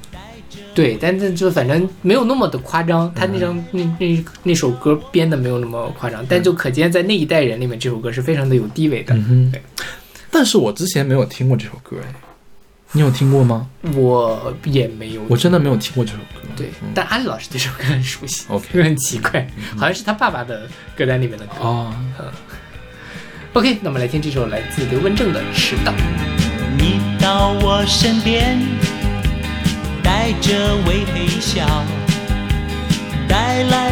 对，但是就反正没有那么的夸张，他那张、那那那首歌编的没有那么夸张，但就可见在那一代人里面，这首歌是非常的有地位的。嗯哼。对，但是我之前没有听过这首歌，哎，你有听过吗？我也没有，我真的没有听过这首歌。对，嗯但安利老师对这首歌很熟悉为很奇怪，好像是他爸爸的歌单里面的歌。啊，OK，那我们来听这首来自刘文正的《迟到》。你到我身边，带着微笑，带来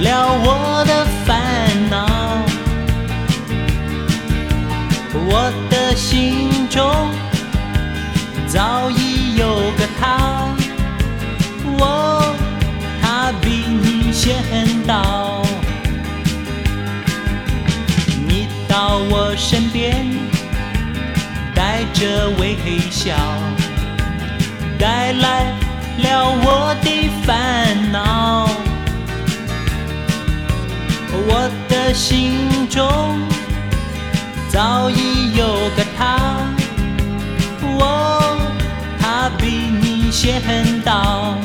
了我的烦恼。我的心中早已有个他，我他比你先到。你到我身边。带着微笑，带来了我的烦恼。我的心中早已有个他，你先到。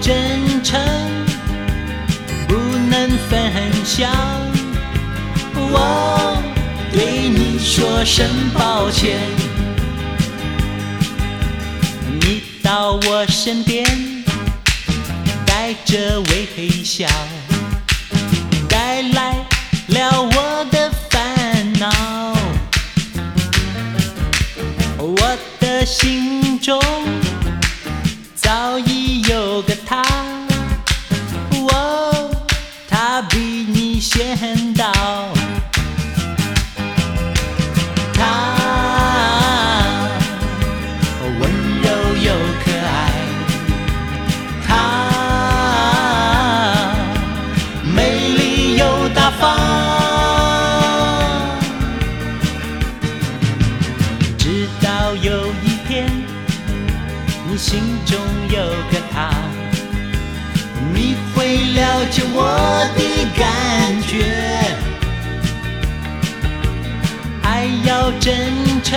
真诚，不能分享。我对你说声抱歉。你到我身边，带着微笑，带来了我的烦恼。我的心中我的感觉。爱要真诚，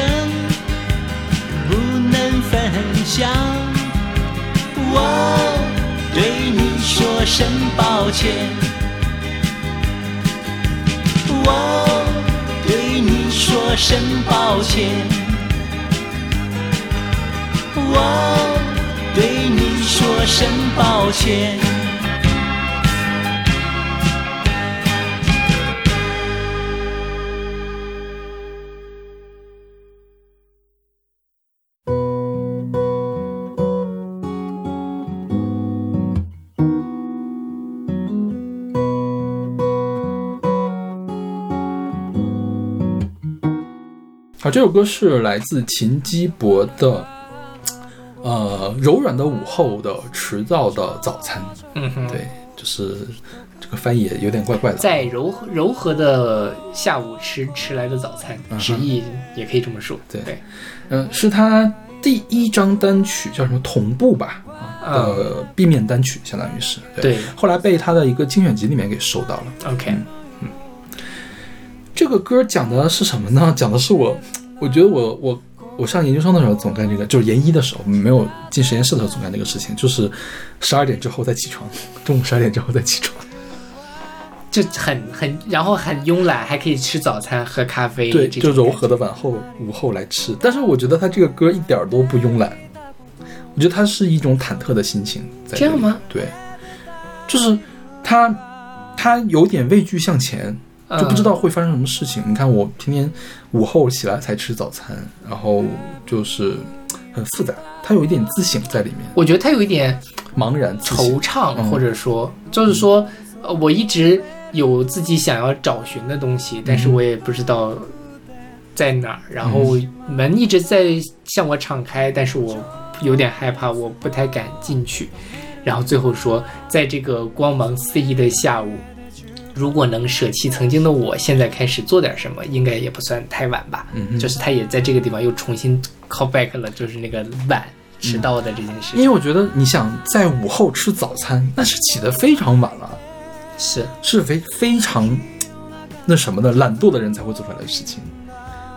不能分享。我对你说声抱歉。我对你说声抱歉。我对你说声抱歉。好，这首歌是来自秦基博的，呃，柔软的午后的迟到的早餐。嗯哼，对，就是这个翻译也有点怪怪的。在柔柔和的下午吃迟来的早餐，直译也可以这么说。对对，嗯、是他第一张单曲叫什么同步吧？啊的 B 面单曲，相当于是。对后来被他的一个精选集里面给收到了。，OK，这个歌讲的是什么呢？讲的是我，我觉得我我我上研究生的时候总干这个，就是研一的时候没有进实验室的时候总干这个事情，就是十二点之后再起床，中午十二点之后再起床。就很很，然后很慵懒，还可以吃早餐、喝咖啡，对，就柔和的晚后午后来吃。但是我觉得他这个歌一点都不慵懒，我觉得他是一种忐忑的心情在里这样吗？对，就是他他有点畏惧向前，嗯就不知道会发生什么事情。你看我天天午后起来才吃早餐，然后就是很复杂，他有一点自省在里面，我觉得他有一点茫然惆怅，嗯或者说，就是说，呃，我一直有自己想要找寻的东西，但是嗯我也不知道在哪儿。然后门一直在向我敞开，但是我有点害怕，我不太敢进去。然后最后说，在这个光芒四溢的下午，如果能舍弃曾经的我，现在开始做点什么，应该也不算太晚吧。嗯哼就是他也在这个地方又重新 call back 了，就是那个晚迟到的这件事情。因为我觉得你想在午后吃早餐，那是起得非常晚了。是，是非非常那什么的懒惰的人才会做出来的事情。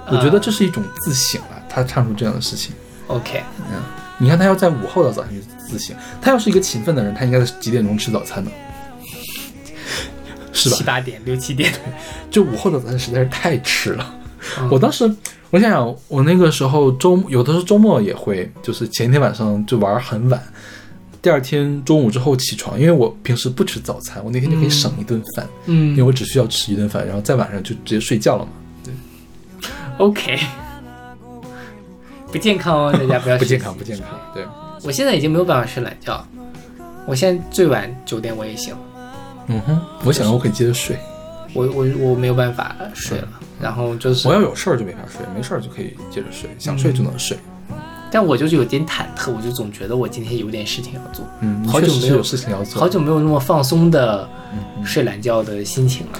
我觉得这是一种自省啊，他唱出这样的事情。OK，嗯，你看他要在午后的早上去自省，他要是一个勤奋的人，他应该在几点钟吃早餐呢？是吧七？八点、六七点。就午后的早餐实在是太迟了。嗯我当时，我想想，我那个时候周有的时候周末也会，就是前一天晚上就玩很晚，第二天中午之后起床，因为我平时不吃早餐，我那天就可以省一顿饭，嗯因为嗯我只需要吃一顿饭，然后在晚上就直接睡觉了嘛。对，OK，不健康哦，大家不要 不健康，不健康。对，我现在已经没有办法睡懒觉，我现在最晚九点我也醒，嗯哼，我想我可以接着睡，我我我没有办法睡了。然后就是我，要有事儿就没法睡，没事儿就可以接着睡，想睡就能睡。但我就是有点忐忑，我就总觉得我今天有点事情要做，嗯，好久没有事情要做。好久没有那么放松的嗯睡懒觉的心情了。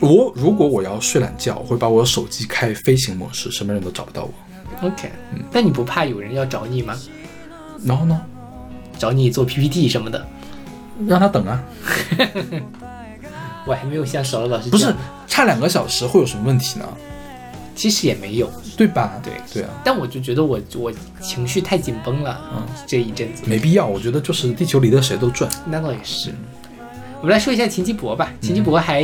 我如果我要睡懒觉，我会把我手机开飞行模式，什么人都找不到我。OK，但你不怕有人要找你吗？然后呢，找你做 PPT 什么的？让他等啊，我还没有像少了老师不是差两个小时会有什么问题呢？其实也没有，对吧？对对啊，但我就觉得我我情绪太紧绷了，嗯这一阵子。没必要。我觉得就是地球离得谁都转。那倒也是。我们来说一下秦基博吧，秦基博还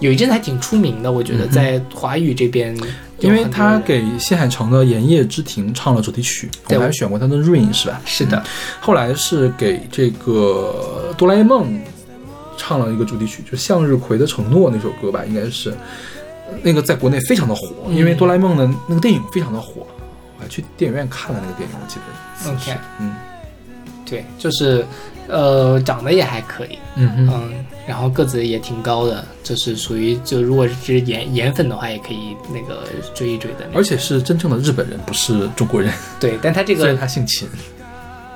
有一阵子还挺出名的，我觉得在华语这边因为他给新海诚的《炎夜之庭》唱了主题曲，我还选过他的《Rain》是吧？是的嗯。后来是给这个哆啦 A 梦唱了一个主题曲，就《向日葵的承诺》那首歌吧，应该是那个在国内非常的火，嗯因为哆啦 A 梦的那个电影非常的火，我还去电影院看了那个电影，我记得。OK 嗯对，就是呃长得也还可以，嗯嗯，嗯，然后个子也挺高的，就是属于就如果是颜颜粉的话，也可以那个追一追的。而且是真正的日本人，不是中国人。对，但他这个虽然他姓秦，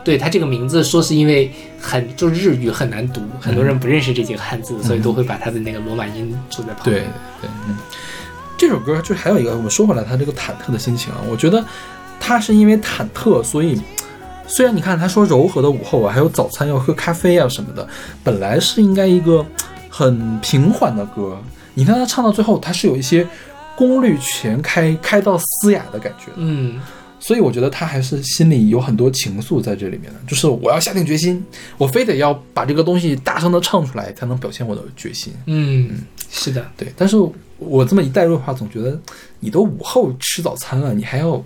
对他这个名字说是因为很就日语很难读，很多人不认识这几个汉字，所以都会把他的那个罗马音注在旁对边。对，嗯，这首歌就还有一个，我们说回来，他这个忐忑的心情啊，我觉得他是因为忐忑，所以虽然你看他说柔和的午后啊，还有早餐要喝咖啡啊什么的，本来是应该一个很平缓的歌，你看他唱到最后，他是有一些功率全开，开到嘶哑的感觉的。嗯，所以我觉得他还是心里有很多情愫在这里面的，就是我要下定决心，我非得要把这个东西大声的唱出来，才能表现我的决心。嗯，是的，对，但是我这么一带入的话，总觉得你都午后吃早餐了，你还要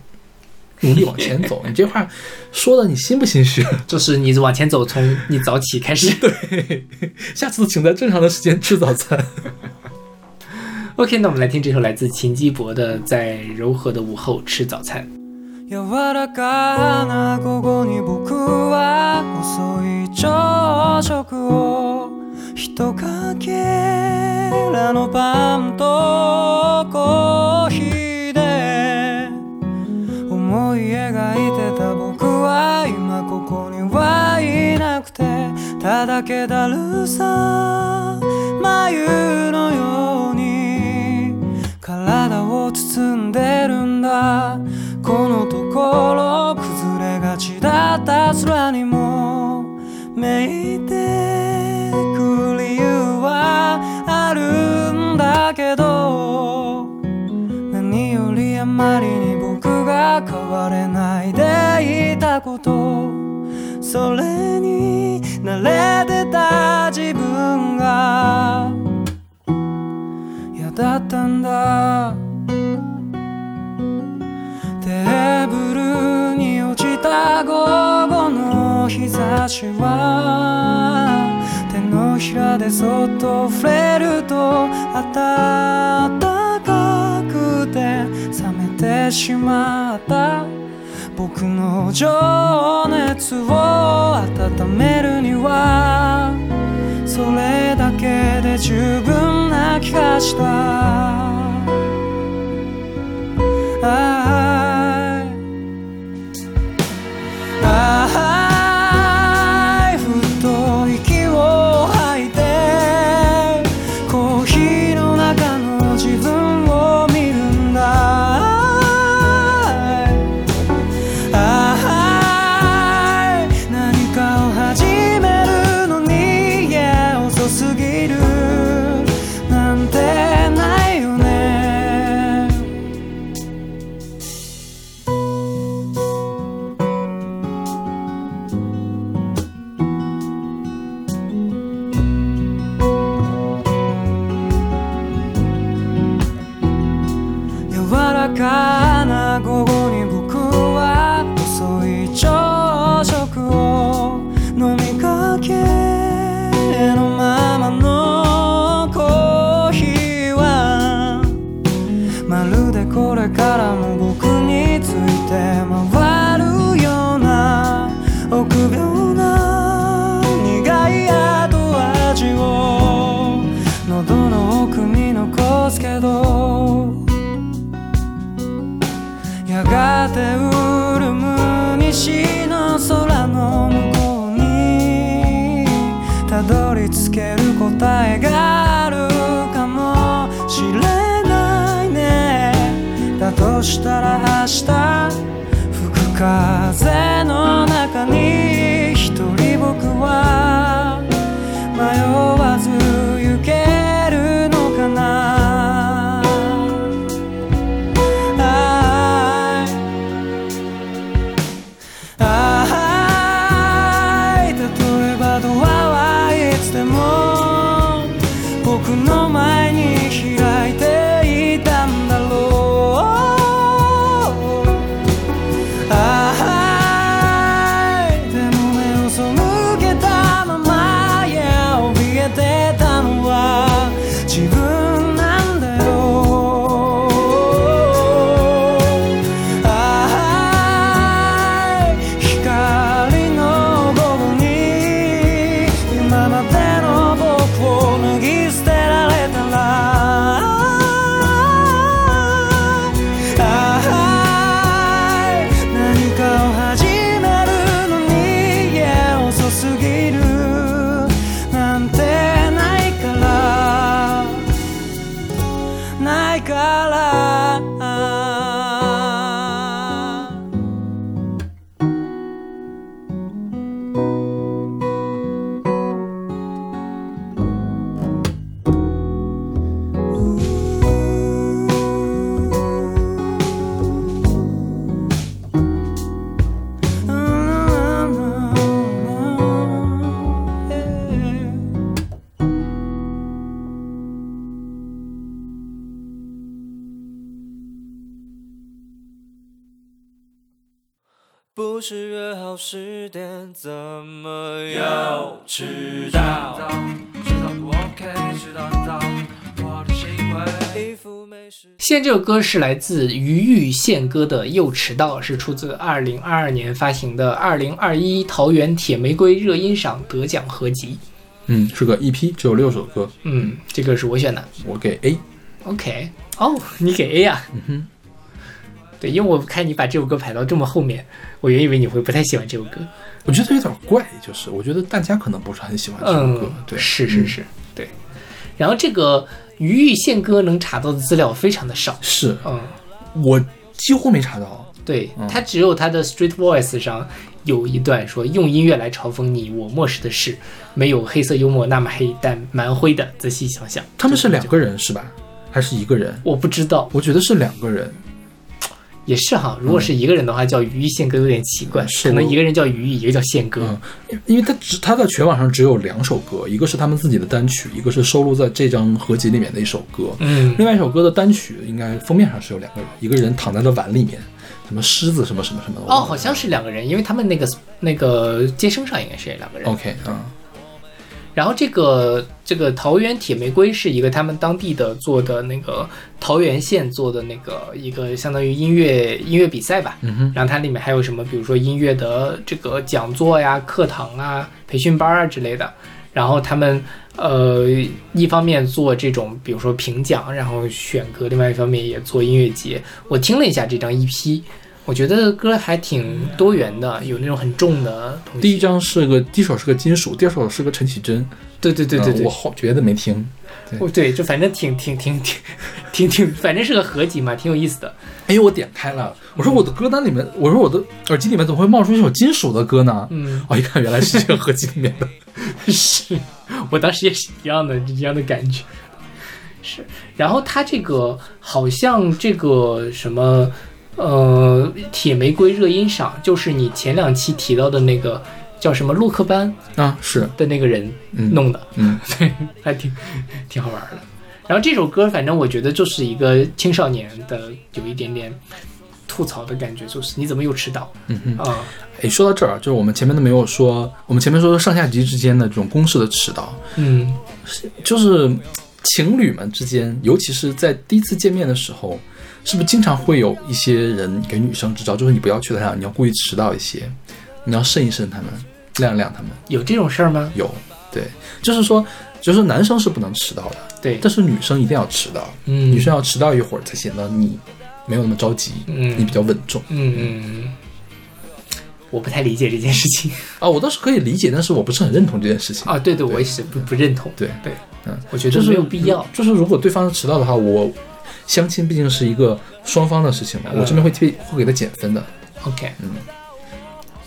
努力往前走，你这话说的你心不心虚？就是你往前走，从你早起开始。对，下次请在正常的时间吃早餐。OK，那我们来听这首来自秦基博的《在柔和的午后吃早餐》。柔らかな午後に僕は遅い朝食を一かけらのパンとコーヒーで思い描いてた僕は今ここにはいなくてただけだるさ眉のように体を包んでるんだこのところ崩れがちだった空にもめいてく理由はあるんだけど何よりあまりに僕が変われないでいたことそれに慣れてた自分が嫌だったんだーブルに落ちた午後の日差しは手のひらでそっと触れると暖かくて冷めてしまった僕の情熱を温めるにはそれだけで十分な気がした。あ。I 是约好十点，怎么又迟到？迟到不 OK，迟到。现在这首歌是来自余玉宪歌的《又迟到》，是出自二零二二年发行的二零二一桃园铁玫瑰热音赏得奖合集。嗯，是个 EP，只有六首歌，嗯，这个是我选的。我给 A。OK，哦，你给 A 呀、嗯哼，对，因为我看你把这首歌排到这么后面，我原以为你会不太喜欢这首歌。我觉得有点怪，就是我觉得大家可能不是很喜欢这首歌。嗯，对，是是是，对。然后这个余玉宪歌能查到的资料非常的少，是嗯，我几乎没查到。对，嗯它只有它的 Street Voice 上有一段说用音乐来嘲讽你我漠视的事，没有黑色幽默那么黑，但蛮灰的。仔细想想，他们是两个人是吧？还是一个人？我不知道，我觉得是两个人。也是哈。如果是一个人的话，叫鱼玉宪歌有点奇怪，是可能一个人叫鱼玉，一个叫宪歌。嗯，因为他只他在全网上只有两首歌，一个是他们自己的单曲，一个是收录在这张合集里面的一首歌。嗯另外一首歌的单曲应该封面上是有两个人，一个人躺在了碗里面，什么狮子什么什么什么的。哦，好像是两个人，因为他们那个那个接生上应该是两个人。OK 啊、然后这个这个桃园铁玫瑰是一个他们当地的做的那个桃园县做的那个一个相当于音乐音乐比赛吧。嗯哼，然后它里面还有什么，比如说音乐的这个讲座呀、课堂啊、培训班啊之类的。然后他们呃，一方面做这种，比如说评奖，然后选歌；另外一方面也做音乐节。我听了一下这张 EP，我觉得歌还挺多元的，有那种很重的。第一张是个第一首是个金属，第二首是个陈绮贞。对对对对对嗯我，好觉得没听。哦，对，就反正挺挺挺挺挺 挺，反正是个合集嘛，挺有意思的。哎呦，我点开了，我说我的歌单里面，我说我的耳机里面怎么会冒出一首金属的歌呢？嗯，哦，一看原来是这个合集里面的。是我当时也是一样的一样的感觉。是，然后它这个好像这个什么呃铁玫瑰热音赏，就是你前两期提到的那个叫什么洛克班啊，是，的那个人嗯弄的，嗯，对，还挺挺好玩的。然后这首歌，反正我觉得就是一个青少年的有一点点吐槽的感觉，就是你怎么又迟到嗯哼。啊？哎，说到这儿，就是我们前面都没有说，我们前面说上下级之间的这种公式的迟到，嗯就是情侣们之间，尤其是在第一次见面的时候，是不是经常会有一些人给女生支招，就是你不要去他那，你要故意迟到一些，你要慎一慎他们，晾一晾他们。有这种事儿吗？有，对，就是说，就是男生是不能迟到的，对，但是女生一定要迟到，嗯，女生要迟到一会儿才显得你没有那么着急，嗯你比较稳重。嗯嗯嗯，我不太理解这件事情啊，我倒是可以理解，但是我不是很认同这件事情。啊。对对，我也是不不认同。对对，嗯，我觉得没有必要。就是如果对方迟到的话，我相亲毕竟是一个双方的事情嘛，嗯我这边会替会给他减分的。OK，嗯，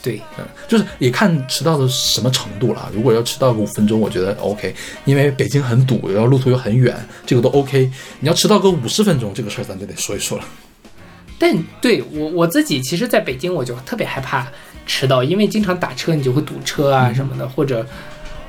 对，嗯，就是也看迟到的什么程度了。如果要迟到个五分钟，我觉得 OK，因为北京很堵，然后路途又很远，这个都 OK。你要迟到个五十分钟，这个事儿咱就得说一说了。但对我我自己，其实在北京我就特别害怕迟到，因为经常打车你就会堵车啊什么的，或者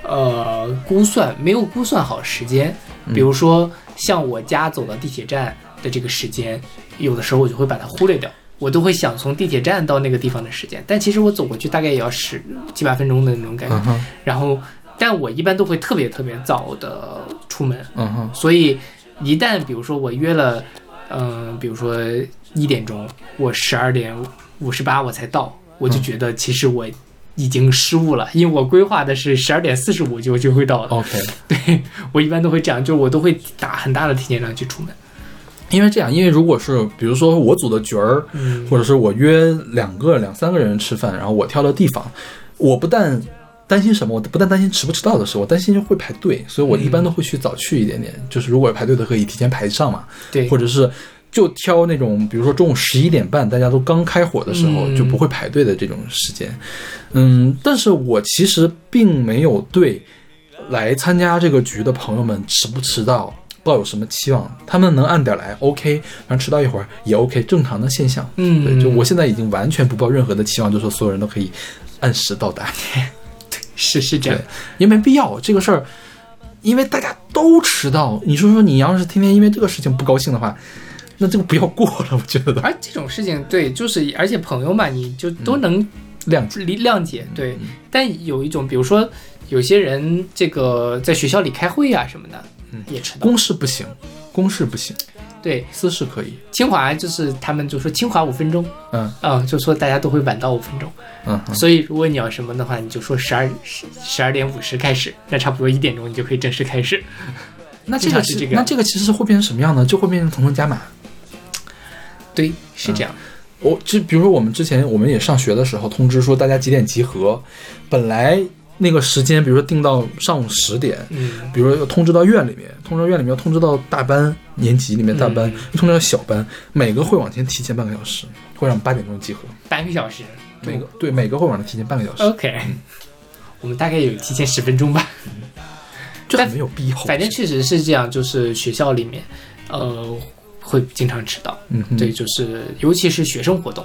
呃估算，没有估算好时间。比如说像我家走到地铁站的这个时间，有的时候我就会把它忽略掉。我都会想从地铁站到那个地方的时间，但其实我走过去大概也要十七八分钟的那种感觉。然后，但我一般都会特别特别早的出门，嗯哼，所以一旦比如说我约了，嗯、比如说一点钟，我十二点五十八我才到，我就觉得其实我已经失误了，因为我规划的是十二点四十五就就会到了。OK，对我一般都会这样，就是我都会打很大的提前量去出门。因为这样，因为如果是比如说我组的局儿，嗯或者是我约两个两三个人吃饭，然后我挑的地方，我不但担心什么，我不但担心迟不迟到的事，我担心会排队，所以我一般都会去早去一点点。就是如果排队的可以提前排上嘛，对，或者是就挑那种，比如说中午十一点半大家都刚开火的时候，嗯就不会排队的这种时间。嗯，但是我其实并没有对来参加这个局的朋友们迟不迟到抱有什么期望，他们能按点来 OK，然后迟到一会儿也 OK，正常的现象。嗯对，就我现在已经完全不抱任何的期望，就说所有人都可以按时到达。对 是是这样对，也没必要这个事儿，因为大家都迟到。你说说，你要是天天因为这个事情不高兴的话，那这个不要过了，我觉得而这种事情，对，就是而且朋友嘛，你就都能谅解。理谅解，对。但有一种，比如说有些人这个在学校里开会啊什么的，嗯也迟到。公事不行，公事不行，对，私事可以。清华就是他们就说清华五分钟，嗯嗯，就说大家都会晚到五分钟。嗯嗯所以如果你要什么的话，你就说十二十十二点五十开始，那差不多一点钟你就可以正式开始。那这个是这个那这个其实会变成什么样呢？就会变成同城加码。对，是这样。我就比如说我们之前我们也上学的时候，通知说大家几点集合，本来那个时间，比如说定到上午十点，嗯，比如说要通知到院里面，通知到院里面要通知到大班年级里面大班，嗯通知到小班，每个会往前提前半个小时，会让八点钟集合。半个小时。每个对每个会往前提前半个小时，OK，我们大概有提前十分钟吧。就很没有必要。反正确实是这样，就是学校里面，呃，会经常迟到。嗯哼，对，就是尤其是学生活动，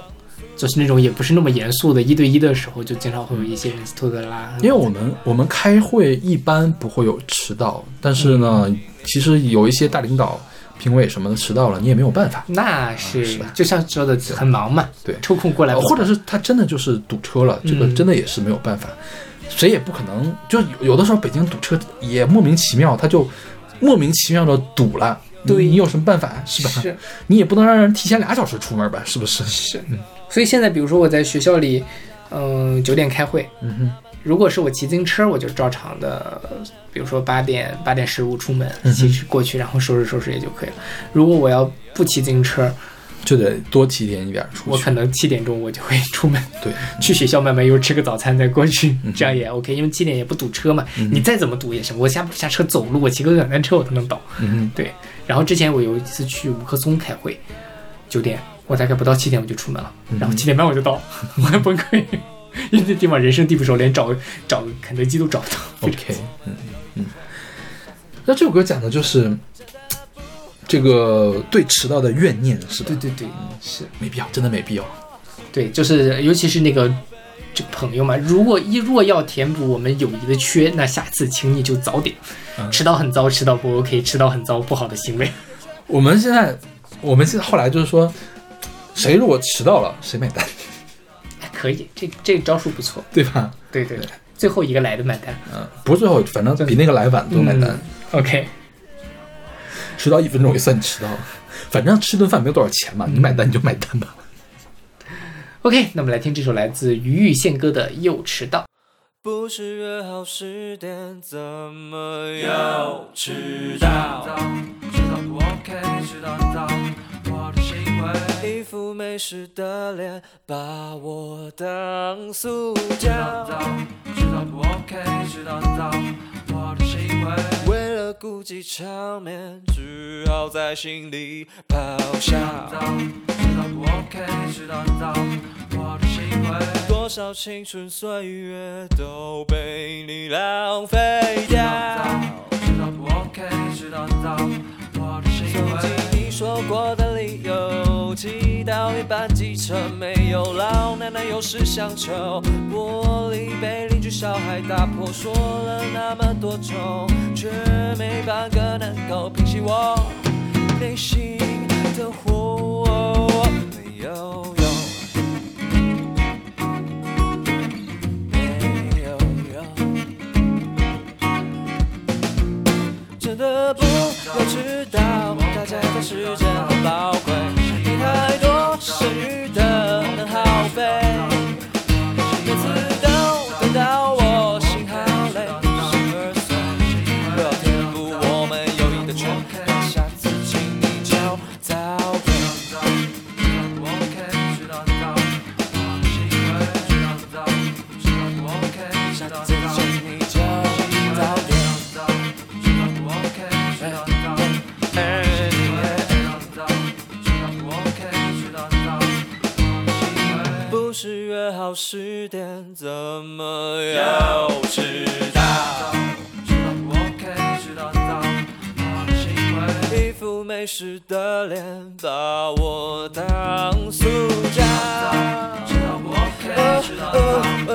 就是那种也不是那么严肃的一对一的时候，就经常会有一些人偷偷拉。因为我们我们开会一般不会有迟到，但是呢，嗯其实有一些大领导、评委什么的迟到了，你也没有办法。那是就像说的很忙嘛，对抽空过来呃或者是他真的就是堵车了，这个嗯真的也是没有办法，谁也不可能。就有有的时候北京堵车也莫名其妙，他就莫名其妙的堵了。你对你有什么办法是吧？是你也不能让人提前俩小时出门吧？是不是？是，所以现在比如说我在学校里，嗯、九点开会，嗯哼，如果是我骑自行车，我就照常的，比如说八点八点十五出门，骑去过去，然后收拾收拾也就可以了。如果我要不骑自行车，就得多提前一点出去。我可能七点钟我就会出门，对，去学校慢慢悠吃个早餐再过去，嗯这样也 OK，因为七点也不堵车嘛。你再怎么堵也行，我下下车走路，我骑个两单车我都能到。嗯对，然后之前我有一次去五棵松开会，九点，我大概不到七点我就出门了，嗯然后七点半我就到，我还崩溃，因为那地方人生地不熟，连找找肯德基都找不到。，OK，嗯嗯。那这首歌讲的就是这个对迟到的怨念，是吧？对对对，是没必要，真的没必要。对，就是尤其是那个这朋友嘛，如果一若要填补我们友谊的缺，那下次请你就早点。嗯迟到很糟，迟到不 OK，迟到很糟，不好的行为。我们现在，我们现在后来就是说，谁如果迟到了，谁买单，哎可以，这这个招数不错。对吧？对对对，最后一个来的买单。嗯，不是最后，反正比那个来晚都买单。嗯 OK，迟到一分钟也算你迟到了，反正吃顿饭没有多少钱嘛，你买单你就买单吧。OK，那我们来听这首来自于玉宪歌的《又迟到》。不是约好十点，怎么又迟到？迟到不 OK，迟到到我的行为。一副没事的脸，把我当塑胶。迟到不 OK，迟到到我的行为。为了顾及场面，只好在心里咆哮。迟到不 OK，迟到到我的行为。多少青春岁月都被你浪费掉。知道不 OK，知道到我的行为。说过的理由，祈祷没办机车，没有老奶奶有事相求，玻璃被邻居小孩打破，说了那么多种，却没半个能够平息我内心的火，没有用。没有用，真的不要知道，大家的时间很宝贵，你太多剩余是约好十点，怎么又迟到？一副没事的脸，把我当塑胶。哦哦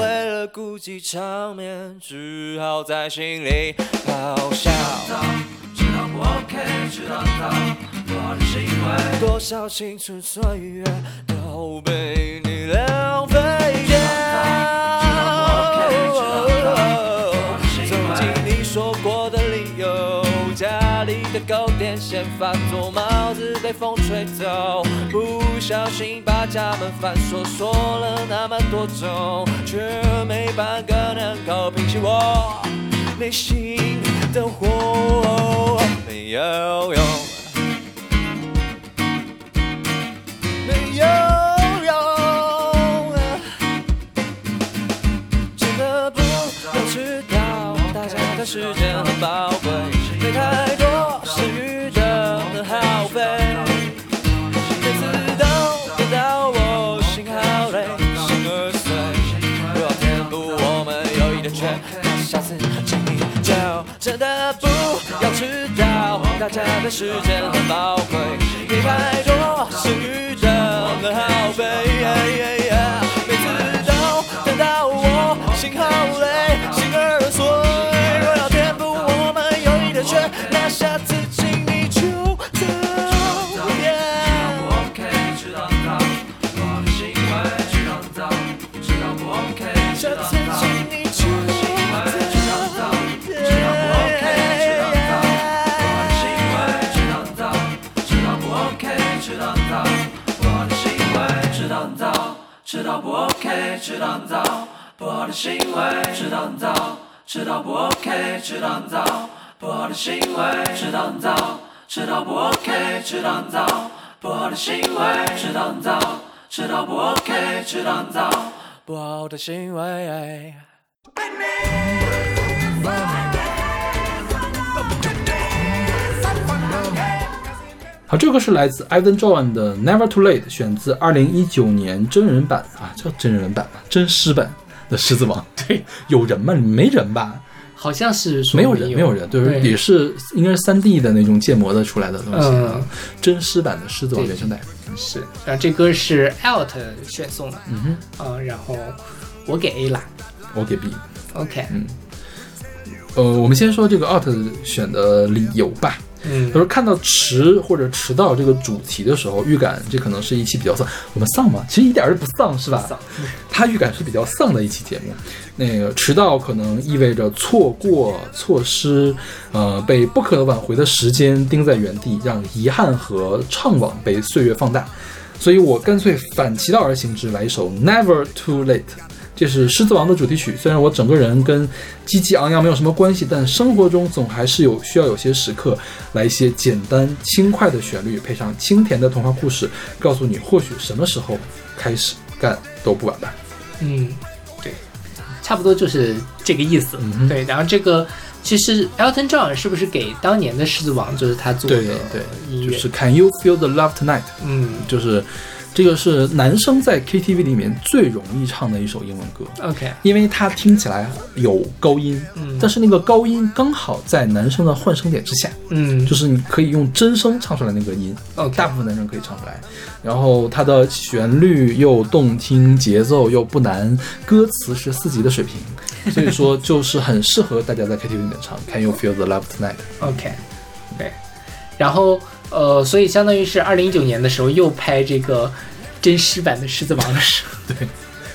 为了顾及场面，只好在心里咆哮。多少青春岁月都被你浪费掉。走进你说过的理由，家里的狗电线发作，帽子被风吹走，不小心把家门反锁，说了那么多种，却没半个能够平息我内心的火，没有用。没有用，真的不要知道，大家的时间很宝贵，没太多不要迟到，大家的时间很宝贵，别太多剩余的能耗费，每次都等到我心好累，心儿碎，若要填补我们友谊的缺，那下次不好的行为。好的行为吃蛋糕吃到不 ok 吃蛋糕不好的行为吃蛋糕吃到不 ok 吃蛋糕不好的行为爱你，这个是来自 Ivan John 的《Never Too Late》，选自二零一九年真人版啊，叫真人版吧，真狮版的《狮子王》。对，有人吗？没人吧？好像是说没有人，没有人，对，对也是应该是三 D 的那种建模的出来的东西，嗯啊真狮版的《狮子王》原声带。是，然后这歌是 Alt 选送的，嗯哼，啊，然后我给 A 啦我给 B。，OK，嗯呃，我们先说这个 Alt 选的理由吧。嗯他说看到迟或者迟到这个主题的时候，预感这可能是一期比较丧。我们丧吗？其实一点儿也不丧，是吧？丧他预感是比较丧的一期节目。那个迟到可能意味着错过、错失，呃，被不可挽回的时间钉在原地，让遗憾和怅惘被岁月放大。所以我干脆反其道而行之，来一首《Never Too Late》。这是《狮子王》的主题曲。虽然我整个人跟积极昂扬没有什么关系，但生活中总还是有需要有些时刻，来一些简单轻快的旋律，配上清甜的童话故事，告诉你或许什么时候开始干都不晚吧。嗯，对，差不多就是这个意思。嗯对，然后这个其实 Elton John 是不是给当年的狮子王就是他做的对对？就是 Can you feel the love tonight？嗯，就是这个是男生在 KTV 里面最容易唱的一首英文歌，OK，因为它听起来有高音，嗯但是那个高音刚好在男生的换声点之下，嗯，就是你可以用真声唱出来那个音，OK 大部分男生可以唱出来。然后它的旋律又动听，节奏又不难，歌词是四级的水平，所以说就是很适合大家在 KTV 里面唱。Can you feel the love tonight？OK，对，然后呃，所以相当于是二零一九年的时候又拍这个真实版的《狮子王》的时候，对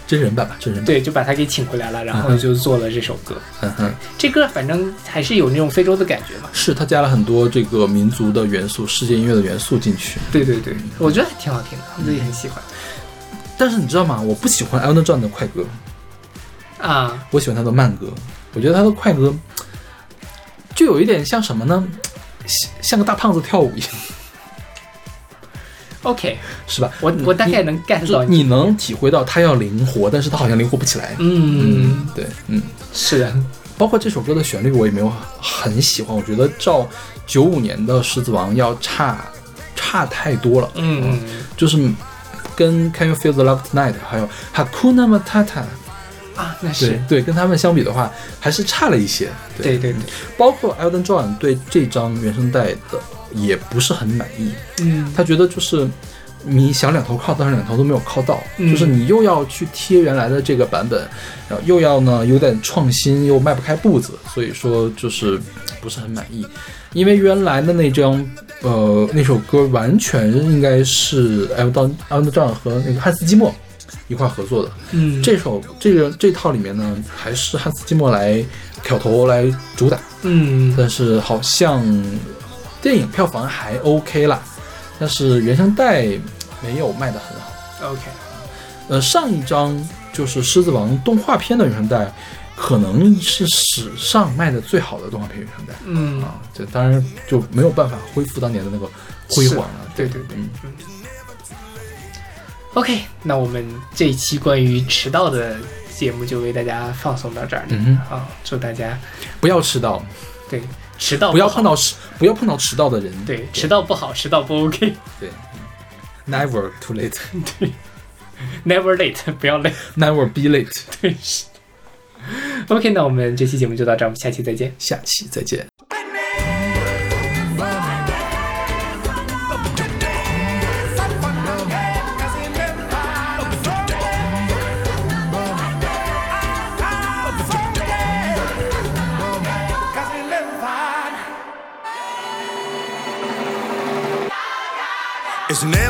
真人版吧，真人版。对，就把他给请回来了，然后就做了这首歌。嗯哼，这歌反正还是有那种非洲的感觉嘛。是他加了很多这个民族的元素、世界音乐的元素进去。对对对，我觉得还挺好听的，我自己很喜欢但是你知道吗？我不喜欢 Elton John 的快歌，啊。我喜欢他的慢歌。我觉得他的快歌就有一点像什么呢？像像个大胖子跳舞一样，OK，是吧？我我大概能 get 到就你能体会到他要灵活，但是他好像灵活不起来。嗯，对，嗯，是的，包括这首歌的旋律我也没有很喜欢，我觉得照九五年的《狮子王》要差差太多了。嗯嗯。就是跟 Can You Feel the Love Tonight 还有 Hakuna Matata，啊，那是对，跟他们相比的话，还是差了一些。对对对，包括 Elton John 对这张原声带的也不是很满意，嗯他觉得就是你想两头靠，但是两头都没有靠到，嗯就是你又要去贴原来的这个版本，然后又要呢有点创新，又迈不开步子，所以说就是不是很满意。因为原来的那张呃那首歌完全应该是 Elton Elton John 和那个汉斯基默一块合作的，嗯，这首这个这套里面呢，还是汉斯季默来挑头来主打，嗯。但是好像电影票房还 OK 啦，但是原声带没有卖得很好。OK，呃，上一张就是《狮子王》动画片的原声带，可能是史上卖的最好的动画片原声带。嗯，啊，这当然就没有办法恢复当年的那个辉煌了。对对对，嗯。嗯。OK，那我们这一期关于迟到的节目就为大家放送到这儿。嗯好，祝大家不要迟到，对迟到好不要碰到迟，不要碰到迟到的人。对迟到不好，迟到不 OK。对，Never too late, 对 Never late，不要 late。never be late。对，是。OK，那我们这期节目就到这儿，我们下期再见。下期再见。There's never